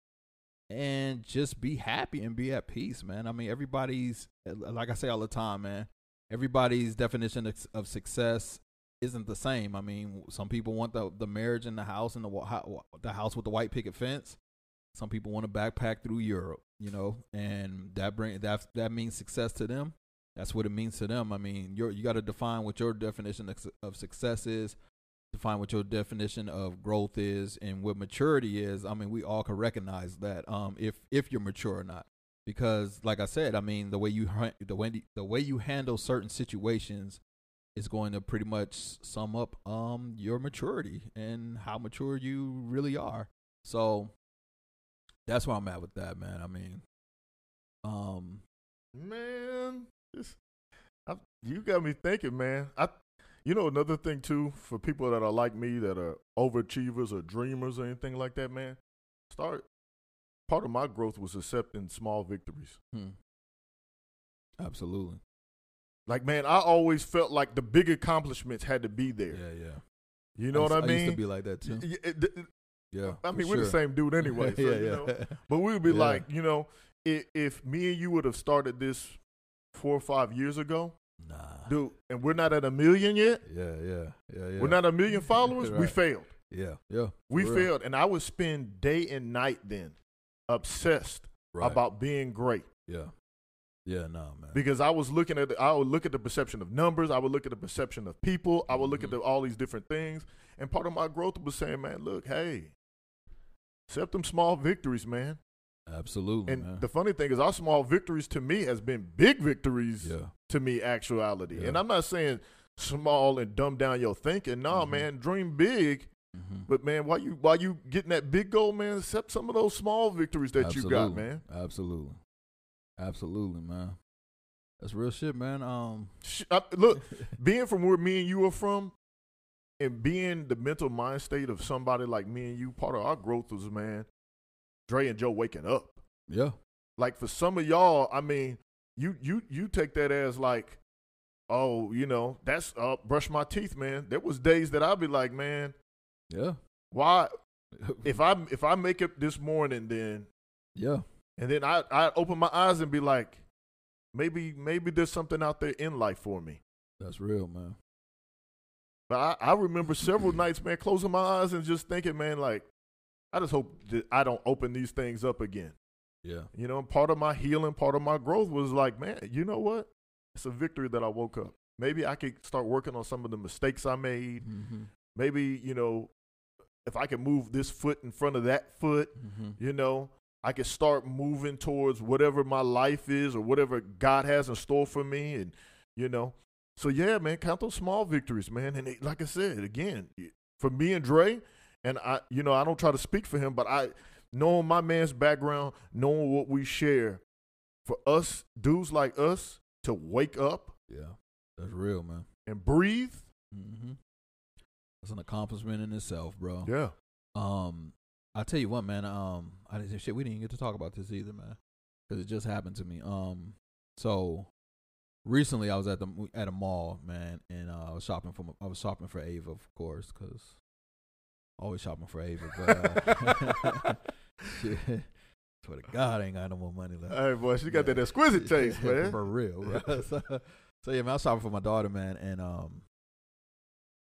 S1: and just be happy and be at peace man i mean everybody's like i say all the time man everybody's definition of, of success isn't the same. I mean, some people want the the marriage and the house and the the house with the white picket fence. Some people want to backpack through Europe, you know, and that bring that that means success to them. That's what it means to them. I mean, you you got to define what your definition of, success is, define what your definition of growth is, and what maturity is. I mean, we all can recognize that um, if if you're mature or not, because like I said, I mean, the way you the way the way you handle certain situations is going to pretty much sum up um your maturity and how mature you really are. So that's where I'm at with that, man. I mean, um,
S2: Man, I, you got me thinking, man. I, you know, another thing too for people that are like me that are overachievers or dreamers or anything like that, man. Start part of my growth was accepting small victories.
S1: Hmm. Absolutely.
S2: Like, man, I always felt like the big accomplishments had to be there.
S1: Yeah, yeah.
S2: You know
S1: used-
S2: what I mean?
S1: used to be like that too.
S2: Y- y- it-
S1: Yeah.
S2: I mean, we're the same dude anyway. So,
S1: yeah,
S2: you
S1: yeah.
S2: know. But we would be
S1: Yeah.
S2: like, you know, if, if me and you would have started this four or five years ago,
S1: Nah.
S2: dude, and we're not at a million yet,
S1: Yeah, yeah, yeah, yeah.
S2: we're not a million followers, we failed.
S1: Yeah, yeah.
S2: We
S1: real.
S2: failed. And I would spend day and night then obsessed
S1: Right.
S2: about being great.
S1: Yeah. Yeah, nah, man.
S2: because I was looking at the, I would look at the perception of numbers, I would look at the perception of people, I would look at
S1: Mhm.
S2: the, all these different things, and part of my growth was saying, man, look, hey, accept them small victories, man.
S1: Absolutely,
S2: And
S1: man.
S2: the funny thing is, our small victories to me has been big victories
S1: yeah.
S2: to me, actuality.
S1: Yeah.
S2: And I'm not saying small and dumb down your thinking. No,
S1: Mhm.
S2: man, dream big.
S1: Mm-hmm.
S2: But man, while you while you getting that big goal, man, accept some of those small victories that you got, man.
S1: Absolutely. Absolutely, man. That's real shit, man. Um,
S2: Sh- I- look, being from where me and you are from and being the mental mind state of somebody like me and you, part of our growth was, man, Dre and Joe waking up.
S1: yeah,
S2: Like for some of y'all, I mean, you you you take that as like, oh, you know, that's uh brush my teeth, man. There was days that I'd be like, man,
S1: yeah,
S2: why if I if I make it this morning then
S1: yeah,
S2: and then I I open my eyes and be like, maybe maybe there's something out there in life for me.
S1: that's real, man.
S2: But I, I remember several nights, man, closing my eyes and just thinking, man, like, I just hope that I don't open these things up again.
S1: Yeah,
S2: You know, part of my healing, part of my growth was like, man, you know what? It's a victory that I woke up. Maybe I could start working on some of the mistakes I made.
S1: mm-hmm.
S2: Maybe, you know, if I could move this foot in front of that foot,
S1: Mm-hmm.
S2: you know, I could start moving towards whatever my life is or whatever God has in store for me. And, you know, so yeah, man, count those small victories, man. And it, like I said, again, for me and Dre, and I, you know, I don't try to speak for him, but I, knowing my man's background, knowing what we share, for us, dudes like us, to wake up
S1: yeah, that's real, man.
S2: and breathe,
S1: Mm-hmm. That's an accomplishment in itself, bro.
S2: yeah.
S1: Um, I tell you what, man. Um, I didn't shit. We didn't get to talk about this either, man, because it just happened to me. Um, so recently I was at the at a mall, man, and uh, I was shopping for I was shopping for Ava, of course, because always shopping for Ava. But uh, shit, swear to God, I ain't got no more money left.
S2: Hey, boy, she got that exquisite taste, man.
S1: for real, bro. so, so yeah, man, I was shopping for my daughter, man, and um,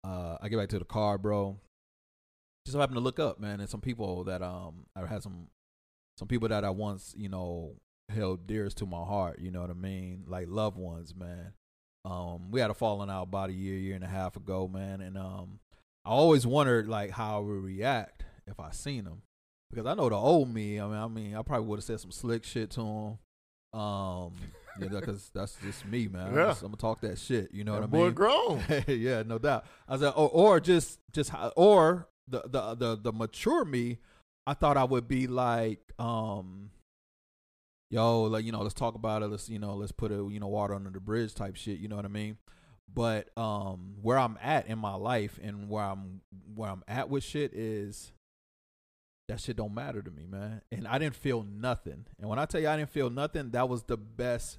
S1: uh, I get back to the car, bro. Just so happened to look up, man, and some people that um, I had some some people that I once, you know, held dearest to my heart. You know what I mean? Like loved ones, man. Um, we had a falling out about a year, year and a half ago, man, and um, I always wondered like how I would react if I seen them because I know the old me. I mean, I mean, I probably would have said some slick shit to him. Um, yeah, because that's just me, man. I'm, just- I'm gonna talk that shit. You know
S2: That
S1: what I
S2: boy
S1: mean?
S2: grown.
S1: yeah, no doubt. I said, or, or just, just, or the, the, the, the mature me. I thought I would be like, um, yo, like you know, let's talk about it. Let's, you know, let's put a, you know, water under the bridge type shit. You know what I mean? But um, where I'm at in my life and where I'm, where I'm at with shit is. That shit don't matter to me, man. And I didn't feel nothing. And when I tell you I didn't feel nothing, that was the best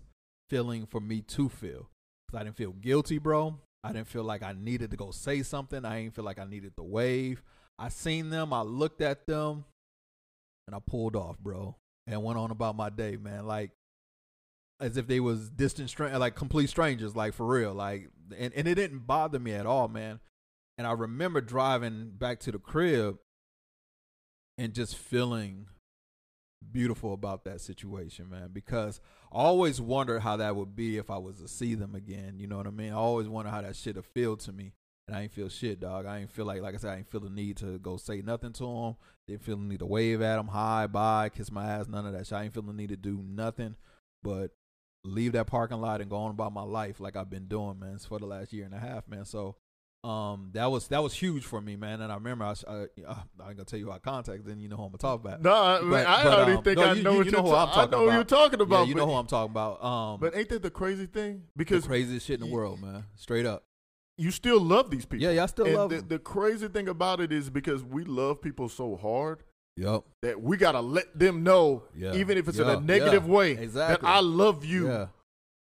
S1: feeling for me to feel. Cause I didn't feel guilty, bro. I didn't feel like I needed to go say something. I didn't feel like I needed to wave. I seen them, I looked at them, and I pulled off, bro, and went on about my day, man. Like as if they was distant like complete strangers, like for real. Like and, and it didn't bother me at all, man. And I remember driving back to the crib and just feeling beautiful about that situation, man, because I always wondered how that would be if I was to see them again. You know what I mean? I always wonder how that shit would feel to me. And I ain't feel shit, dog. I ain't feel like, like I said, I ain't feel the need to go say nothing to them. Didn't feel the need to wave at them, hi, bye, kiss my ass, none of that shit. I ain't feel the need to do nothing but leave that parking lot and go on about my life like I've been doing, man, for the last year and a half, man. So, um, that was that was huge for me, man. And I remember I, I, uh, I ain't gonna tell you who I contacted, then you know who I'm gonna talk about.
S2: No, I,
S1: But-
S2: I
S1: but,
S2: already
S1: um,
S2: think
S1: no,
S2: I
S1: you-
S2: know
S1: you
S2: what
S1: know who
S2: ta-
S1: I'm talking I
S2: know who
S1: about.
S2: you're talking about.
S1: yeah, you know who I'm talking about. Um,
S2: but ain't that the crazy thing?
S1: the
S2: Because
S1: craziest shit in the
S2: y-
S1: world, man. Straight up.
S2: you still love these people.
S1: Yeah, yeah, I still
S2: and
S1: love
S2: the,
S1: them.
S2: the crazy thing about it is because we love people so hard,
S1: Yep.
S2: that we gotta let them know,
S1: Yeah.
S2: even if it's in a negative
S1: Yeah.
S2: way,
S1: Exactly.
S2: that I love you.
S1: Yeah.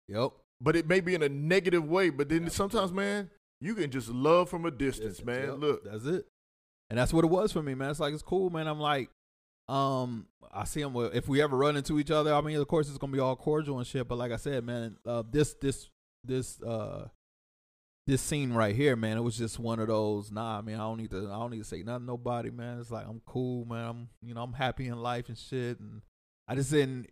S1: Yep.
S2: But it may be in a negative way. But then sometimes, man, you can just love from a distance, man.
S1: yep,
S2: Look,
S1: that's it. And that's what it was for me, man. It's like it's cool, man. I'm like, um, I see him. If we ever run into each other, I mean, of course, it's gonna be all cordial and shit. But like I said, man, uh, this this this uh this scene right here, man, it was just one of those. Nah, I mean, I don't need to. I don't need to say nothing nobody, man. It's like I'm cool, man. I'm you know I'm happy in life and shit. And I just didn't.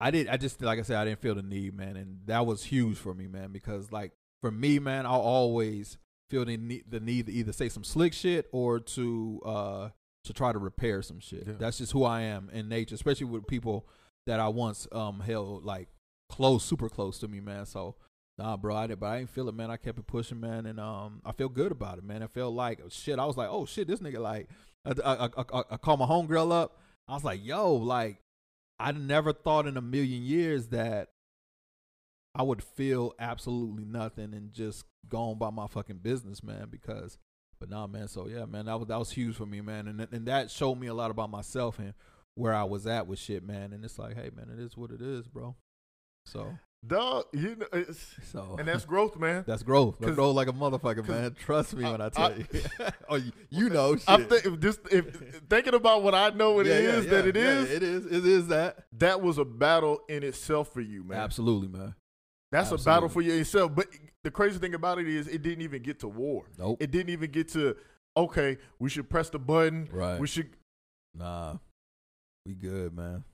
S1: I did. I just like I said, I didn't feel the need, man, and that was huge for me, man. Because like for me, man, I'll always feel the need, the need to either say some slick shit or to uh to try to repair some shit.
S2: Yeah.
S1: That's just who I am in nature, especially with people that I once um held like close, super close to me, man. So nah, bro, I did, but I didn't feel it, man. I kept it pushing, man, and um I feel good about it, man. I felt like shit. I was like, oh shit, this nigga like I I I, I, called my homegirl up. I was like, yo, like I never thought in a million years that I would feel absolutely nothing and just go on by my fucking business, man. Because, but nah, man. So yeah, man, that was that was huge for me, man, and and that showed me a lot about myself and where I was at with shit, man. And it's like, hey, man, it is what it is, bro. So,
S2: dog, you know, it's,
S1: so
S2: and that's growth, man.
S1: that's growth. That's growth like a motherfucker, man. Trust me
S2: I-
S1: when I tell
S2: I-
S1: you. oh, you, you know, shit.
S2: I'm th- if just if thinking about what I know it
S1: Yeah,
S2: is
S1: yeah,
S2: that
S1: yeah,
S2: it is.
S1: it is. It is that.
S2: that was a battle in itself for you, man.
S1: Absolutely, man.
S2: That's a battle for you yourself. But the crazy thing about it is, it didn't even get to war.
S1: Nope.
S2: It didn't even get to okay. We should press the button.
S1: Right.
S2: We should.
S1: Nah, we good, man.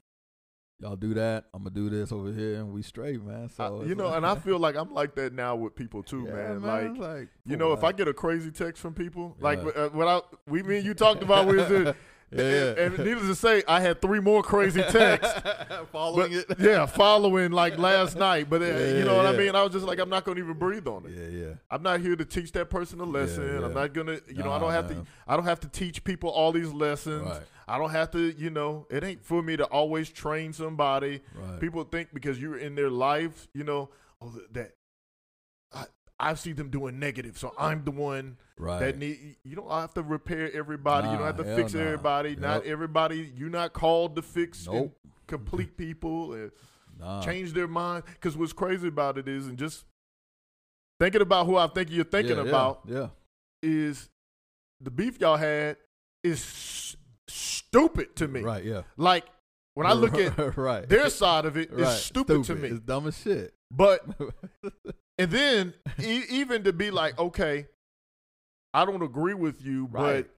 S1: Y'all do that. I'm gonna do this over here, and we straight, man. So
S2: I- you know,
S1: like-
S2: and I feel like I'm like that now with people too,
S1: Yeah,
S2: man.
S1: man,
S2: Like
S1: like
S2: you know, if I get a crazy text from people, like
S1: Yeah.
S2: uh, what I we mean you talked about was it.
S1: Yeah,
S2: and,
S1: yeah.
S2: and needless to say, I had three more crazy texts.
S1: following
S2: but,
S1: it.
S2: yeah, following like last night. But uh,
S1: Yeah,
S2: you know what I mean. I was just like, I'm not going to even breathe on it.
S1: yeah, yeah.
S2: I'm not here to teach that person a lesson. I'm not gonna, you know, I don't have
S1: man.
S2: to. I don't have to teach people all these lessons.
S1: Right.
S2: I don't have to, you know. It ain't for me to always train somebody.
S1: Right.
S2: People think because you're in their life, you know, oh, that I see them doing negative, so I'm the one
S1: right.
S2: that need. You don't have to repair everybody. you don't have to fix
S1: nah.
S2: everybody. Not everybody. You're not called to fix and
S1: Nope.
S2: complete people and
S1: nah.
S2: change their mind. Because what's crazy about it is, and just thinking about who I think you're thinking
S1: Yeah, yeah,
S2: about
S1: Yeah.
S2: is the beef y'all had is s- stupid to me.
S1: Right. Yeah.
S2: Like when I look at
S1: right.
S2: their side of it, it's
S1: right.
S2: stupid, to me.
S1: It's dumb as shit.
S2: But and then e- even to be like, okay, I don't agree with you,
S1: Right.
S2: but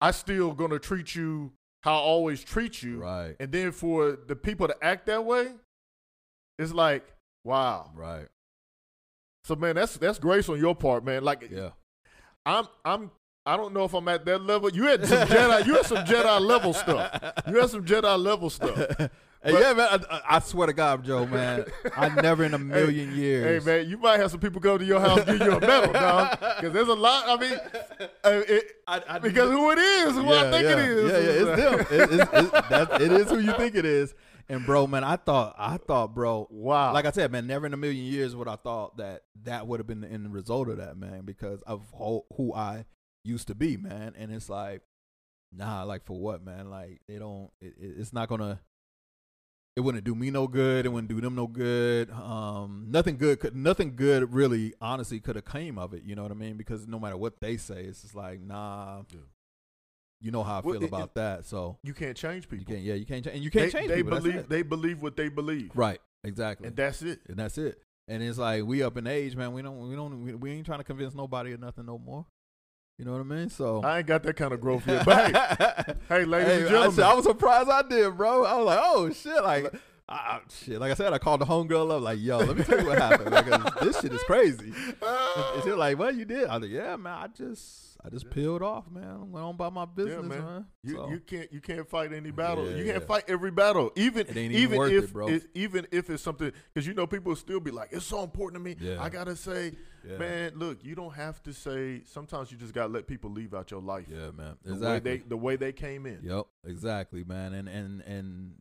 S2: I still gonna treat you how I always treat you.
S1: right.
S2: And then for the people to act that way, it's like, wow.
S1: Right.
S2: So man, that's that's grace on your part, man. Like
S1: Yeah.
S2: I'm I'm I don't know if I'm at that level. You had some Jedi you had some Jedi level stuff. You had some Jedi level stuff.
S1: Hey,
S2: But-
S1: yeah, man. I, I swear to God, Joe, man. I never in a million
S2: Hey
S1: years.
S2: Hey, man, you might have some people come to your house give you a medal, dog. Because there's a lot. I mean, uh, it,
S1: I, I,
S2: because who it is, who I think
S1: yeah.
S2: it is.
S1: Yeah, yeah, it's them. It, it's, it's, that, it is who you think it is. And bro, man, I thought, I thought, bro,
S2: Wow.
S1: like I said, man, never in a million years would I thought that that would have been the end result of that, man, because of who, who I used to be, man. And it's like, nah, like for what, man? Like they don't. It, it, it's not gonna. It wouldn't do me no good. It wouldn't do them no good. Um, nothing good could, nothing good really, honestly, could have came of it. You know what I mean? Because no matter what they say, it's just like, nah.
S2: Yeah.
S1: You know how I
S2: Well,
S1: feel
S2: it-
S1: about that. So
S2: you can't change
S1: you
S2: people.
S1: can't. Yeah, you can't. Change, and you can't change
S2: they
S1: people.
S2: Believe they believe what they believe,
S1: right. Exactly.
S2: and that's it.
S1: and that's it. And it's like we up in age, man. We don't, we don't, we, we ain't trying to convince nobody or nothing no more. You know what I mean? So,
S2: I ain't got that kind of growth yet. But hey, hey, ladies
S1: Hey,
S2: and
S1: I,
S2: gentlemen,
S1: said- I was surprised I did, bro. I was like, oh shit, like, I, I- shit. Like I said, I called the homegirl up, like, yo, let me tell you what happened, because this shit is crazy. And she was like, what you did? I was like, yeah, man. I just, I just peeled off, man. I went on about my business,
S2: man.
S1: man.
S2: You,
S1: So,
S2: you can't you can't fight any battle.
S1: Yeah,
S2: you can't
S1: yeah.
S2: fight every battle. Even
S1: It ain't even
S2: even
S1: worth
S2: if
S1: it, bro.
S2: it's- even if it's something because you know people will still be like it's so important to me.
S1: Yeah.
S2: I gotta say,
S1: yeah,
S2: man, look, you don't have to say. Sometimes you just gotta let people leave out your life.
S1: yeah, man.
S2: The way
S1: Exactly.
S2: they the way they came in.
S1: Yep, exactly, man. And and and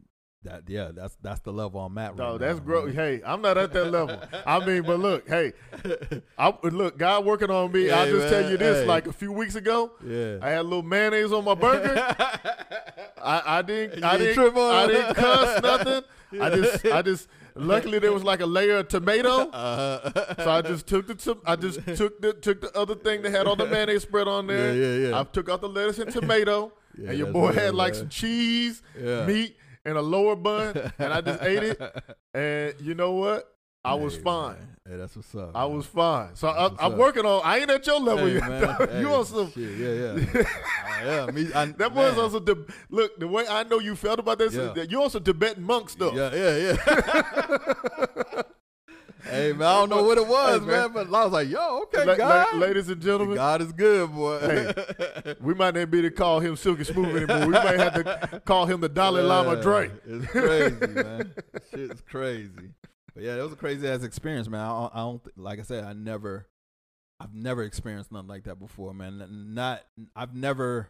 S1: that yeah, that's that's the level I'm at.
S2: No,
S1: right
S2: that's
S1: now, man.
S2: Hey, I'm not at that level. I mean, but look, hey, I look, God working on me. I'll
S1: Hey,
S2: just tell you this:
S1: hey.
S2: like a few weeks ago,
S1: Yeah.
S2: I had a little mayonnaise on my burger. I, I didn't,
S1: You
S2: I
S1: didn't
S2: didn't,
S1: trip on
S2: I didn't cuss nothing. I just, I just. Luckily, there was like a layer of tomato,
S1: Uh,
S2: so I just took the, to- I just took the, took the other thing that had all the mayonnaise spread on there.
S1: Yeah, yeah, yeah.
S2: I took out the lettuce and tomato,
S1: Yeah,
S2: and your boy had like
S1: man.
S2: some cheese,
S1: Yeah.
S2: meat, and a lower bun, and I just ate it. And you know what? I was
S1: Hey,
S2: fine.
S1: man. Hey, that's what's up.
S2: I
S1: man.
S2: was fine. So I, I'm
S1: up.
S2: working on. I ain't at your level
S1: Hey,
S2: yet.
S1: man.
S2: dog.
S1: Hey,
S2: you on some?
S1: Shit, yeah, yeah. Uh, yeah, me. I,
S2: That was also. Tib- look, the way I know you felt about this,
S1: Yeah.
S2: is you on some Tibetan monk stuff.
S1: Yeah, yeah, yeah. Hey man, I don't know what it was,
S2: Hey,
S1: man.
S2: man.
S1: but I was like, yo, okay,
S2: La- la-
S1: God,
S2: ladies and gentlemen,
S1: God is good, boy.
S2: Hey. we might not be to call him Silky Smooth anymore. We might have to call him the Dalai Lama
S1: Yeah,
S2: Dre.
S1: It's crazy, man. Shit's crazy. But yeah, it was a crazy ass experience, man. I, don't- I don't, like I said, I never, I've never experienced nothing like that before, man. Not, I've never,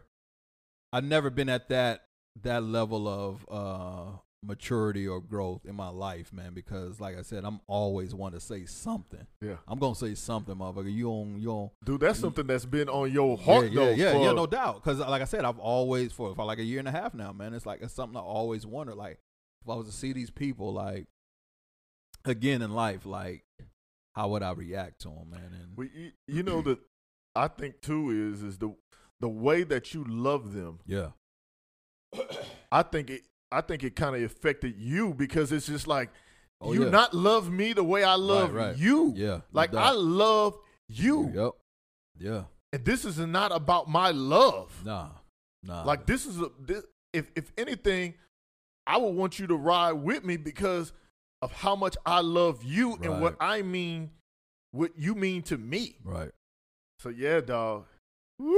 S1: I've never been at that that level of uh maturity or growth in my life, man. Because like I said, I'm always want to say something.
S2: Yeah,
S1: I'm gonna say something, motherfucker. You on, you on.
S2: dude, that's something that's been on your heart,
S1: yeah,
S2: though.
S1: yeah, yeah,
S2: for-
S1: yeah, no doubt. Because like I said, I've always for for like a year and a half now, man. It's like it's something I always wonder. Like if I was to see these people, like again in life, like how would I react to them, man? And
S2: We, you, you know that I think too is is the the way that you love them.
S1: yeah,
S2: I think it. I think it kind of affected you because it's just like
S1: Oh,
S2: you
S1: yeah.
S2: not love me the way I love
S1: right.
S2: you.
S1: yeah,
S2: Like. I love you,
S1: Yep. Yeah.
S2: and this is not about my love.
S1: Nah. Nah.
S2: Like this is a this, if if anything, I would want you to ride with me because of how much I love you and what I mean, what you mean to me.
S1: right.
S2: So yeah, dog. Woo!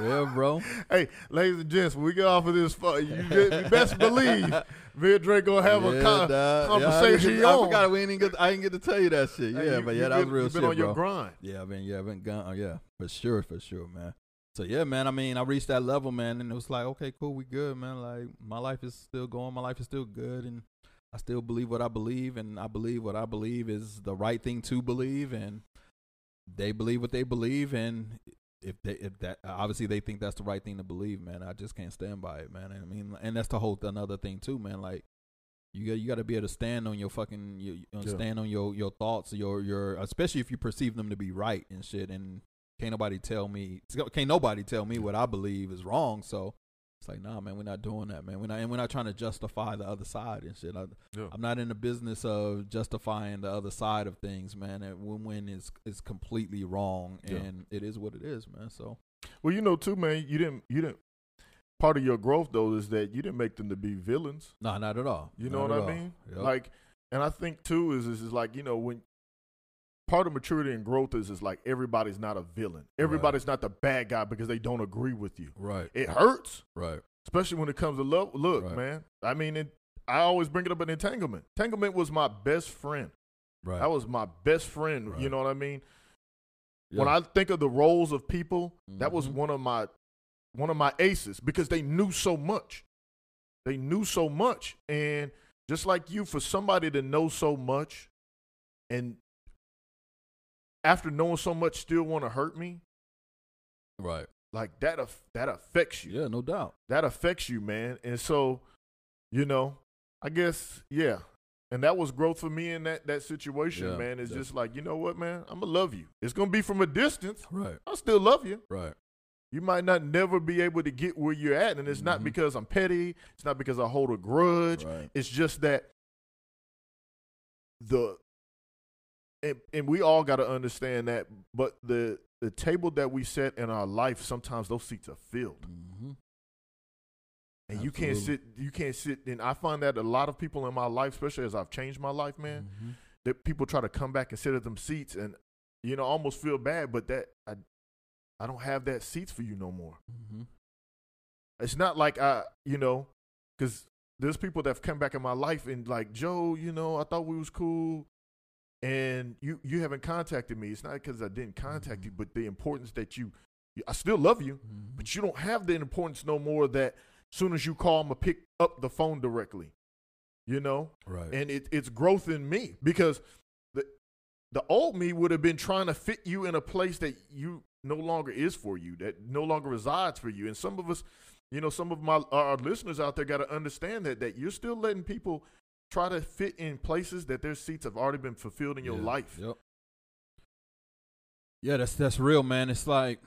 S1: Yeah, bro.
S2: hey, ladies and gents, when we get off of this, you, you best believe me and Dre gonna have a con- conversation.
S1: Yeah, I,
S2: on.
S1: forgot we didn't get. I didn't get to tell you that shit.
S2: Hey,
S1: Yeah,
S2: you-
S1: but yeah, that
S2: been,
S1: was real shit,
S2: been on your
S1: bro.
S2: grind.
S1: Yeah, I mean, yeah, I've been gone. Oh, yeah, for sure, for sure, man. So yeah, man. I mean, I reached that level, man, and it was like, okay, cool, we good, man. Like my life is still going, my life is still good, and I still believe what I believe, and I believe what I believe is the right thing to believe, and they believe what they believe, and if they if that obviously they think that's the right thing to believe, man. I just can't stand by it, man. I mean, and that's the whole another thing too, man. Like you got you got to be able to stand on your fucking you, you know,
S2: Yeah.
S1: stand on your your thoughts, your your especially if you perceive them to be right and shit. And can't nobody tell me can't nobody tell me what I believe is wrong. So it's like, nah, man, we're not doing that, man. We're not and we're not trying to justify the other side and shit. I,
S2: Yeah.
S1: I'm not in the business of justifying the other side of things, man. And when when is is completely wrong,
S2: Yeah.
S1: and it is what it is, man. So
S2: Well, you know too, man. You didn't. You didn't. Part of your growth though is that you didn't make them to be villains.
S1: no, not at all.
S2: You
S1: Not
S2: know what I
S1: all.
S2: mean?
S1: Yep.
S2: Like, and I think too is is, is like you know when part of maturity and growth is is like everybody's not a villain. Everybody's not the bad guy because they don't agree with you.
S1: right,
S2: It hurts,
S1: right,
S2: especially when it comes to love. Look,
S1: Right.
S2: man. I mean, it, I always bring it up in entanglement. Entanglement was my best friend.
S1: right.
S2: That was my best friend.
S1: Right.
S2: You know what I mean?
S1: Yeah.
S2: When I think of the roles of people, that was
S1: Mhm.
S2: one of my one of my aces because they knew so much. They knew so much, and just like you, for somebody to know so much, and after knowing so much, still want to hurt me,
S1: right,
S2: like that. aff- That affects you.
S1: yeah, no doubt.
S2: That affects you, man. And so, you know, I guess yeah. And that was growth for me in that that situation,
S1: Yeah,
S2: man. It's just like you know what, man. I'm gonna love you. It's gonna be from a distance.
S1: Right,
S2: I still love you.
S1: right,
S2: You might not never be able to get where you're at, and it's not
S1: Mhm.
S2: because I'm petty. It's not because I hold a grudge.
S1: right.
S2: It's just that the and, and we all got to understand that. But the the table that we set in our life, sometimes those seats are filled,
S1: Mm-hmm.
S2: and you can't sit. You can't sit. And I find that a lot of people in my life, especially as I've changed my life, man,
S1: Mm-hmm.
S2: that people try to come back and sit at them seats, and you know, almost feel bad. But that I I don't have that seats for you no more.
S1: Mm-hmm.
S2: It's not like I, you know, because there's people that have come back in my life and like Joe, you know, I thought we was cool, and you you haven't contacted me. It's not because I didn't contact you, but the importance that you, I still love you,
S1: Mm-hmm.
S2: but you don't have the importance no more that soon as you call, I'm gonna pick up the phone directly. you know,
S1: Right.
S2: and it, it's growth in me because the the old me would have been trying to fit you in a place that you no longer is for you, that no longer resides for you. And some of us, you know, some of my our listeners out there got to understand that that you're still letting people try to fit in places that their seats have already been fulfilled in your
S1: Yeah.
S2: life.
S1: Yep. Yeah, that's that's real, man. It's like,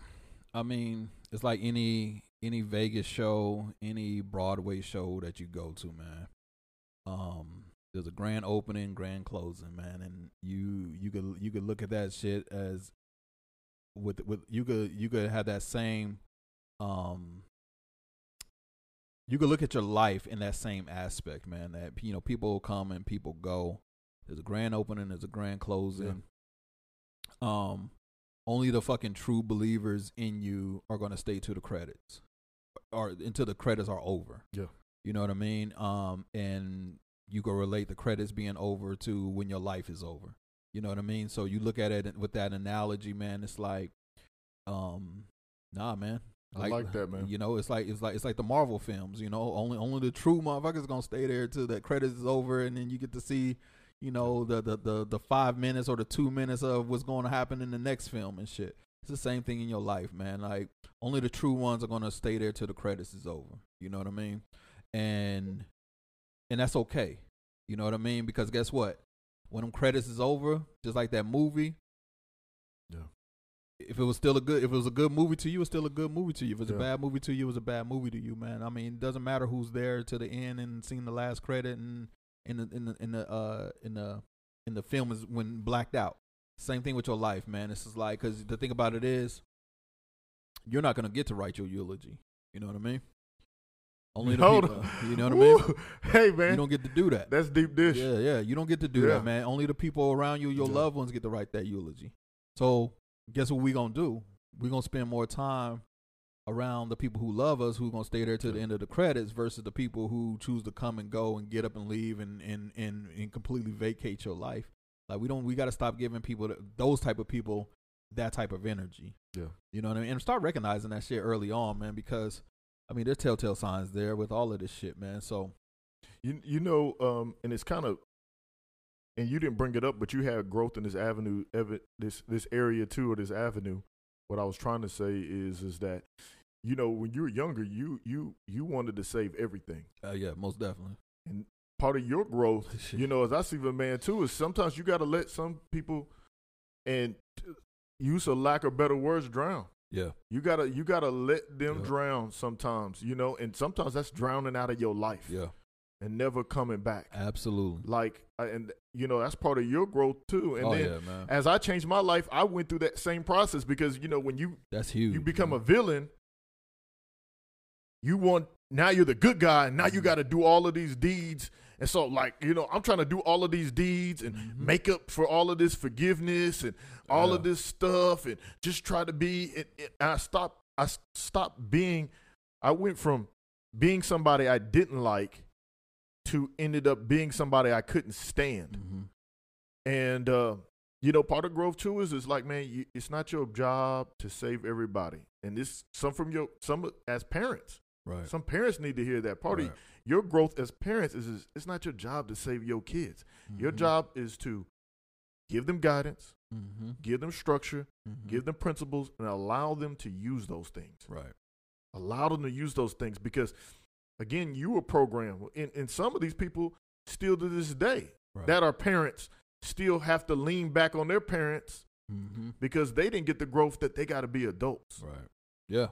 S1: I mean, it's like any any Vegas show, any Broadway show that you go to, man. Um, there's a grand opening, grand closing, man, and you you could you could look at that shit as with with you could you could have that same um you could look at your life in that same aspect, man. That you know, people come and people go. There's a grand opening, there's a grand closing. Um, only the fucking true believers in you are gonna stay to the credits, or until the credits are over.
S2: Yeah.
S1: you know what I mean. Um, and you can relate the credits being over to when your life is over. You know what I mean. So you look at it with that analogy, man. It's like, um, nah, man.
S2: I like that, man.
S1: You know, it's like it's like it's like the Marvel films. You know, only only the true motherfuckers gonna stay there till the credits is over, and then you get to see, you know, the the the, the five minutes or the two minutes of what's going to happen in the next film and shit. It's the same thing in your life, man. Like only the true ones are gonna stay there till the credits is over. You know what I mean? And and that's okay. You know what I mean? Because guess what? When them credits is over, just like that movie,
S2: Yeah.
S1: If it was still a good if it was a good movie to you, it's still a good movie to you. If it's
S2: Yeah.
S1: a bad movie to you, it's a bad movie to you, man. I mean, it doesn't matter who's there to the end and seeing the last credit and in the in the in the uh in the in the film is when blacked out. Same thing with your life, man. This is like because the thing about it is, you're not gonna get to write your eulogy. You know what I mean? Only the
S2: Hold
S1: people.
S2: on.
S1: You know what I mean?
S2: Hey
S1: You don't get to do that.
S2: that's deep dish.
S1: Yeah, yeah. You don't get to do
S2: Yeah.
S1: that, man. Only the people around you, your
S2: Yeah.
S1: loved ones, get to write that eulogy. So, guess what we're gonna do? We're gonna spend more time around the people who love us, who gonna stay there to the end of the credits, versus the people who choose to come and go and get up and leave and and and, and completely vacate your life. Like we don't, we got to stop giving people those type of people that type of energy.
S2: Yeah.
S1: You know what I mean? And start recognizing that shit early on, man, because I mean, there's telltale signs there with all of this shit, man. So
S2: You you know, um, and it's kind of, and you didn't bring it up, but you had growth in this avenue, this this area too, or this avenue. What I was trying to say is is that, you know, when you were younger, you you you wanted to save everything,
S1: uh, yeah, most definitely.
S2: and part of your growth, you know, as I see the man too, is sometimes you got to let some people, and use a lack of better words, drown.
S1: Yeah.
S2: You gotta you gotta let them
S1: Yeah.
S2: drown sometimes, you know, and sometimes that's drowning out of your life
S1: Yeah.
S2: And never coming back.
S1: Absolutely.
S2: Like, and you know, that's part of your growth too. And
S1: oh
S2: then
S1: yeah, man.
S2: as I changed my life, I went through that same process because you know when you
S1: That's huge.
S2: you become a villain, you want now you're the good guy, and now
S1: Mm-hmm.
S2: you got to do all of these deeds. And so, like, you know, I'm trying to do all of these deeds and
S1: Mhm.
S2: make up for all of this forgiveness and all of this stuff, and just try to be. It, it, I stopped. I stopped being. I went from being somebody I didn't like to ended up being somebody I couldn't stand.
S1: Mhm.
S2: And uh, you know, part of growth too is is like, man, you, it's not your job to save everybody. And this some from your some as parents,
S1: Right.
S2: some parents need to hear that. Part of
S1: Right.
S2: your growth as parents is, is it's not your job to save your kids. Your
S1: Mhm.
S2: job is to give them guidance,
S1: Mhm.
S2: give them structure,
S1: Mhm.
S2: give them principles, and allow them to use those things.
S1: Right.
S2: Allow them to use those things because, again, you were programmed, and, and some of these people still to this day
S1: Right.
S2: that are parents still have to lean back on their parents
S1: Mhm.
S2: because they didn't get the growth that they got to be adults.
S1: Right. Yeah.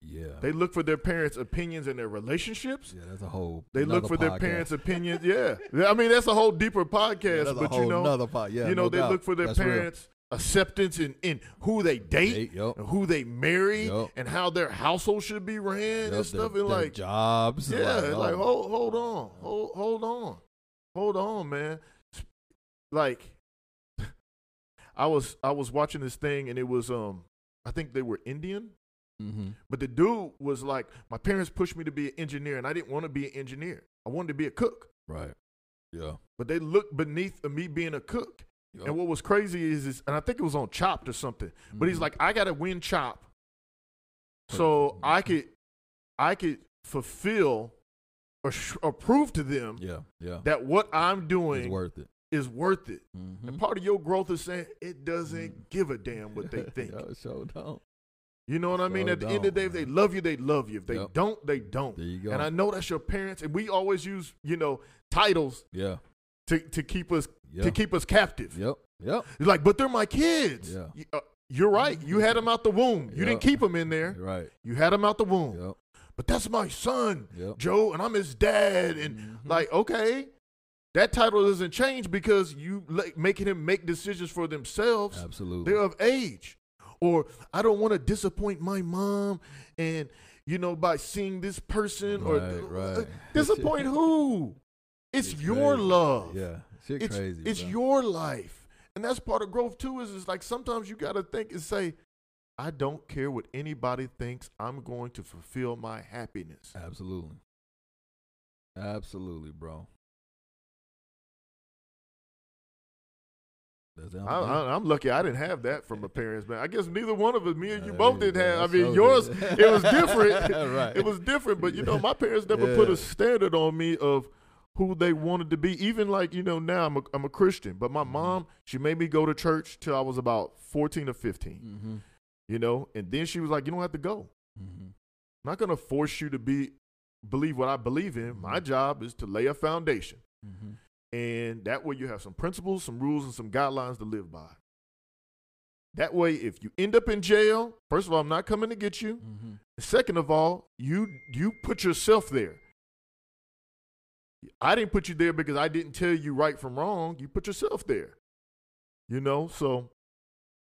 S1: Yeah.
S2: They look for their parents' opinions in their relationships.
S1: yeah, that's a whole.
S2: They look for their parents' opinions. Yeah. I mean, that's a whole deeper
S1: Yeah,
S2: podcast,
S1: a
S2: but you know,
S1: another pod. Yeah.
S2: you know,
S1: no
S2: they
S1: doubt.
S2: look for their
S1: That's
S2: parents' acceptance in, in who they date,
S1: Hey, yup.
S2: and who they marry,
S1: Yup.
S2: and how their household should be ran
S1: Yup,
S2: and stuff.
S1: their-
S2: and like,
S1: jobs.
S2: yeah,
S1: like, oh.
S2: like hold, hold on, hold, hold on, hold on, man. Like, I was, I was watching this thing, and it was, um, I think they were Indian,
S1: Mhm.
S2: but the dude was like, my parents pushed me to be an engineer, and I didn't want to be an engineer. I wanted to be a cook,
S1: Right. Yeah.
S2: but they looked beneath me being a cook.
S1: Yup.
S2: And what was crazy is, is, and I think it was on Chopped or something. But he's
S1: Mhm.
S2: like, I gotta win Chop, so I could, I could fulfill or, sh- or prove to them
S1: Yeah, yeah.
S2: that what I'm doing is
S1: worth it.
S2: is worth it.
S1: Mm-hmm.
S2: And part of your growth is saying it doesn't
S1: Mm.
S2: give a damn what they think.
S1: Yo, show don't.
S2: You know what I mean? At the end of the day, if they love you, they love you. If they
S1: Yep.
S2: don't, they don't.
S1: There you go.
S2: And I know that's your parents, and we always use, you know, titles
S1: yeah.
S2: To, to keep us
S1: Yeah.
S2: to keep us captive.
S1: Yep. Yep.
S2: You're like, but they're my kids.
S1: Yeah.
S2: You- uh, You're right. You had them out the womb. You
S1: Yep.
S2: didn't keep them in there.
S1: Right.
S2: You had them out the womb.
S1: Yep.
S2: But that's my son,
S1: Yep.
S2: Joe, and I'm his dad. And
S1: Mhm.
S2: like, okay, that title doesn't change because you like, making him make decisions for themselves.
S1: Absolutely.
S2: They're of age. Or I don't want to disappoint my mom and you know by seeing this person or
S1: Right, right.
S2: disappoint who? It's,
S1: It's
S2: your
S1: crazy.
S2: love.
S1: Yeah. Shit
S2: It's
S1: crazy.
S2: it's
S1: bro.
S2: your life. And that's part of growth too is is like sometimes you got to think and say I don't care what anybody thinks. I'm going to fulfill my happiness.
S1: Absolutely. Absolutely, bro.
S2: I, I'm lucky I didn't have that from my parents, man. I guess neither one of us, me and you both
S1: yeah,
S2: didn't have. I mean,
S1: sure
S2: yours, it was different.
S1: Right.
S2: It was different, but you know, my parents never put a standard on me of who they wanted to be. Even like you know, now I'm a, I'm a Christian, but my
S1: Mhm.
S2: mom she made me go to church till I was about 14 or 15.
S1: Mm-hmm.
S2: You know, and then she was like, "You don't have to go.
S1: Mm-hmm.
S2: I'm not gonna force you to be believe what I believe in. My
S1: Mhm.
S2: job is to lay a foundation,
S1: Mm-hmm.
S2: and that way you have some principles, some rules, and some guidelines to live by." That way, if you end up in jail, first of all, I'm not coming to get you.
S1: Mm-hmm.
S2: Second of all, you you put yourself there. I didn't put you there because I didn't tell you right from wrong. You put yourself there. You know, so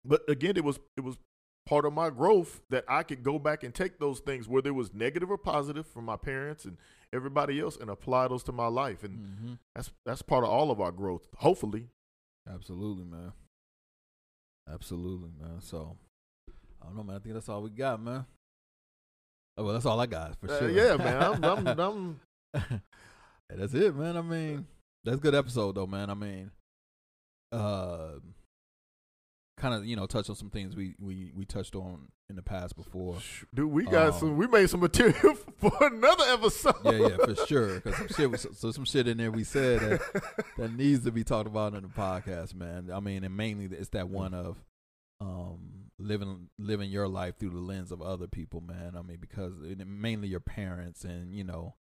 S2: but again, it was it was part of my growth that I could go back and take those things whether it was negative or positive from my parents and everybody else and apply those to my life. And
S1: Mm-hmm.
S2: that's that's part of all of our growth, hopefully.
S1: Absolutely, man. Absolutely, man. So I don't know, man. I think that's all we got, man. Oh, well, that's all I got for
S2: Uh,
S1: sure.
S2: yeah, man. I'm, I'm, I'm
S1: that's it, man. I mean, that's a good episode, though, man. I mean, uh, kind of, you know, touch on some things we we we touched on in the past before.
S2: dude, we got
S1: Um,
S2: some we made some material for another episode.
S1: Yeah, yeah, for sure. Because some shit, was, so some shit in there we said that, that needs to be talked about in the podcast, man. I mean, and mainly it's that one of um living living your life through the lens of other people, man. I mean, because it, mainly your parents and you know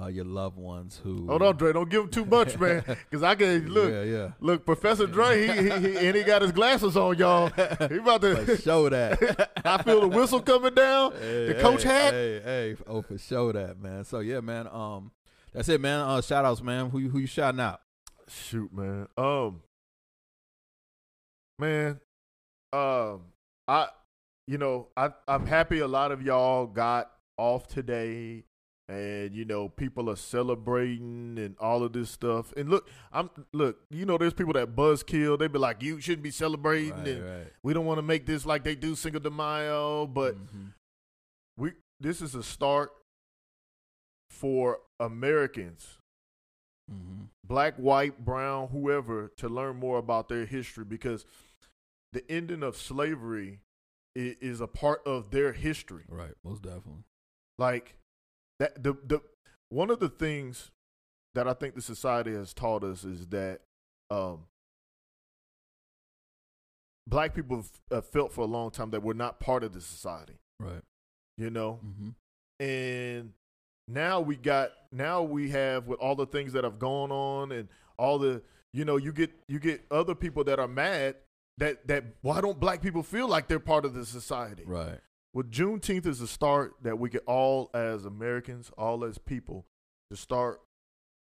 S1: uh your loved ones who.
S2: Hold on, Dre. Don't give him too much, man. Because I can look,
S1: Yeah, yeah.
S2: look. Professor Dre, he, he, he and he got his glasses on, y'all. He about
S1: For
S2: to.
S1: show that.
S2: I feel the whistle coming down.
S1: Hey,
S2: The coach
S1: hey,
S2: hat?
S1: Hey, hey, oh for show that man. So yeah, man. Um, that's it, man. Uh, shout outs, man. Who you who you shouting out?
S2: Shoot, man. Um, man. Um, I, you know, I I'm happy a lot of y'all got off today. And you know, people are celebrating and all of this stuff. And look, I'm look. You know, there's people that buzz buzzkill. They be like, "You shouldn't be celebrating,"
S1: Right,
S2: and
S1: right.
S2: we don't want to make this like they do Cinco de Mayo, but
S1: Mhm.
S2: we this is a start for Americans,
S1: Mhm.
S2: black, white, brown, whoever, to learn more about their history because the ending of slavery is, is a part of their history.
S1: Right, most definitely.
S2: Like that the the one of the things that I think the society has taught us is that um black people have, felt for a long time that we're not part of the society,
S1: Right.
S2: you know?
S1: Mm-hmm.
S2: and now we got now we have with all the things that have gone on and all the you know you get you get other people that are mad that that why don't black people feel like they're part of the society
S1: Right.
S2: Well juneteenth is a start that we get all as americans all as people to start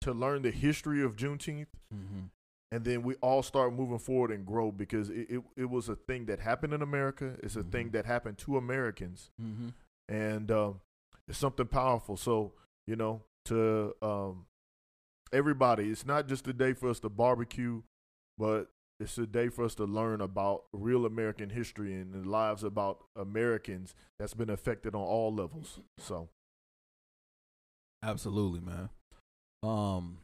S2: to learn the history of juneteenth
S1: Mm-hmm.
S2: and then we all start moving forward and grow because it, it, it was a thing that happened in america it's a thing
S1: Mhm.
S2: that happened to americans
S1: Mm-hmm.
S2: and um, it's something powerful. So you know, to um, everybody, it's not just a day for us to barbecue, but it's a day for us to learn about real American history and the lives about Americans that's been affected on all levels. So
S1: Absolutely, man. Um,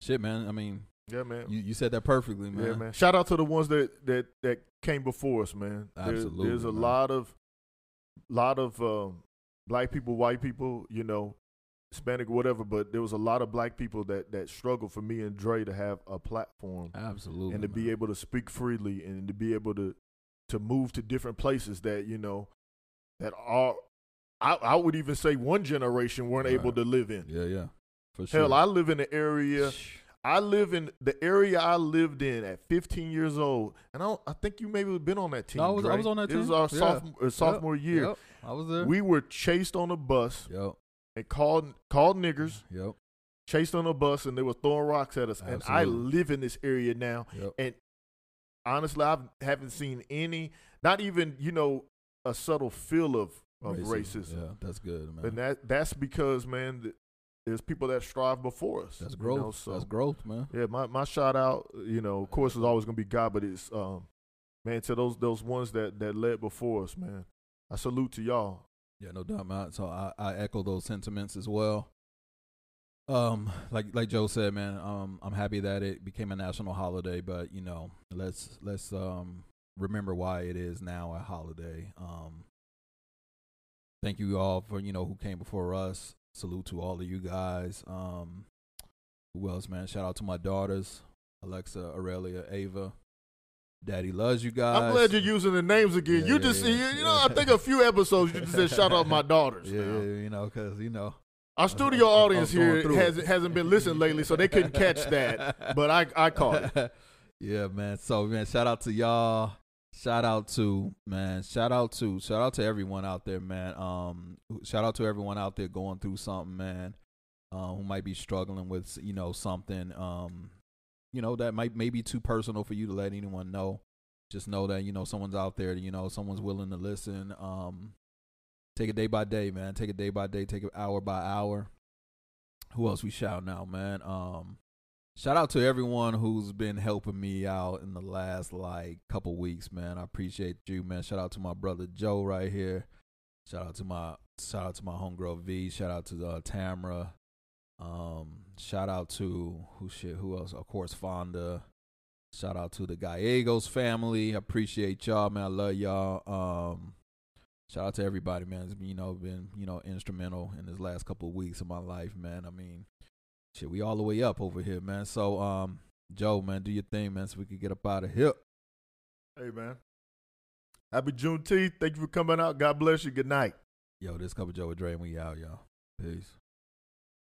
S1: shit, man. I mean,
S2: yeah, man.
S1: you, you said that perfectly, man.
S2: Yeah, man. Shout out to the ones that that that came before us, man. There-
S1: Absolutely,
S2: there's a
S1: man.
S2: lot of lot of um, black people, white people, you know, Hispanic, whatever. But there was a lot of black people that that struggled for me and Dre to have a platform
S1: Absolutely.
S2: and to be able to speak freely and to be able to to move to different places that you know that are. I, I would even say one generation weren't able to live in.
S1: Yeah, yeah. For sure.
S2: Hell, I live in an area. I live in the area I lived in at 15 years old, and I, don't, I think you maybe been on that team.
S1: No, I was- I was on that
S2: It was
S1: team.
S2: our
S1: Yeah.
S2: sophomore, uh, sophomore year.
S1: Yep. I was there.
S2: We were chased on a bus
S1: yep.
S2: And called called niggers,
S1: Yep.
S2: chased on a bus, and they were throwing rocks at us. And I live in this area now.
S1: Yep.
S2: And Honestly, I haven't seen any, not even you know, a subtle feel of of racism.
S1: Yeah, that's good, man.
S2: And that that's because man, th- there's people that strive before us.
S1: that's
S2: you
S1: growth.
S2: know, so
S1: That's growth, man.
S2: yeah, my, my shout out, you know, of course, is always gonna be God, but it's um, man, to those those ones that that led before us, man. I salute to y'all.
S1: Yeah, no doubt, man. So I, I echo those sentiments as well. Um, like like Joe said, man. Um, I'm happy that it became a national holiday, but you know, let's let's um remember why it is now a holiday. Um, thank you all for you know who came before us. Salute to all of you guys. Um, who else, man? Shout out to my daughters, Alexa, Aurelia, Ava. Daddy loves you guys.
S2: I'm glad you're using the names again.
S1: Yeah,
S2: you
S1: yeah,
S2: just,
S1: yeah.
S2: you, you know, I think a few episodes you just said shout out my daughters.
S1: Yeah,
S2: now.
S1: yeah, you know, cause you know.
S2: Our studio
S1: I was
S2: audience
S1: going
S2: here hasn't hasn't been listening lately, so they couldn't catch that. But I I caught it.
S1: yeah, man. So man, shout out to y'all. Shout out to man. Shout out to shout out to everyone out there, man. Um, shout out to everyone out there going through something, man. Uh, who might be struggling with you know something, um, you know that might may be too personal for you to let anyone know. Just know that you know someone's out there. You know someone's willing to listen. Um, take it day by day, man. Take it day by day. Take it hour by hour. Who else we shout out, now man? Um, shout out to everyone who's been helping me out in the last like couple weeks, man. I appreciate you, man. Shout out to my brother Joe right here. Shout out to my shout out to my homegirl V. Shout out to uh, Tamra. Um, shout out to who shit? Who else? Of course, Fonda. Shout out to the Gallegos family. I appreciate y'all, man. I love y'all. Um, shout out to everybody, man. It's been, you know been you know instrumental in this last couple of weeks of my life, man. I mean, shit, we all the way up over here, man. So, um, Joe, man, do your thing, man, so we can get up out of here.
S2: Hey man, happy Juneteenth. Thank you for coming out. God bless you. Good night.
S1: Yo, this couple Joe with Dre, we out, y'all. Peace.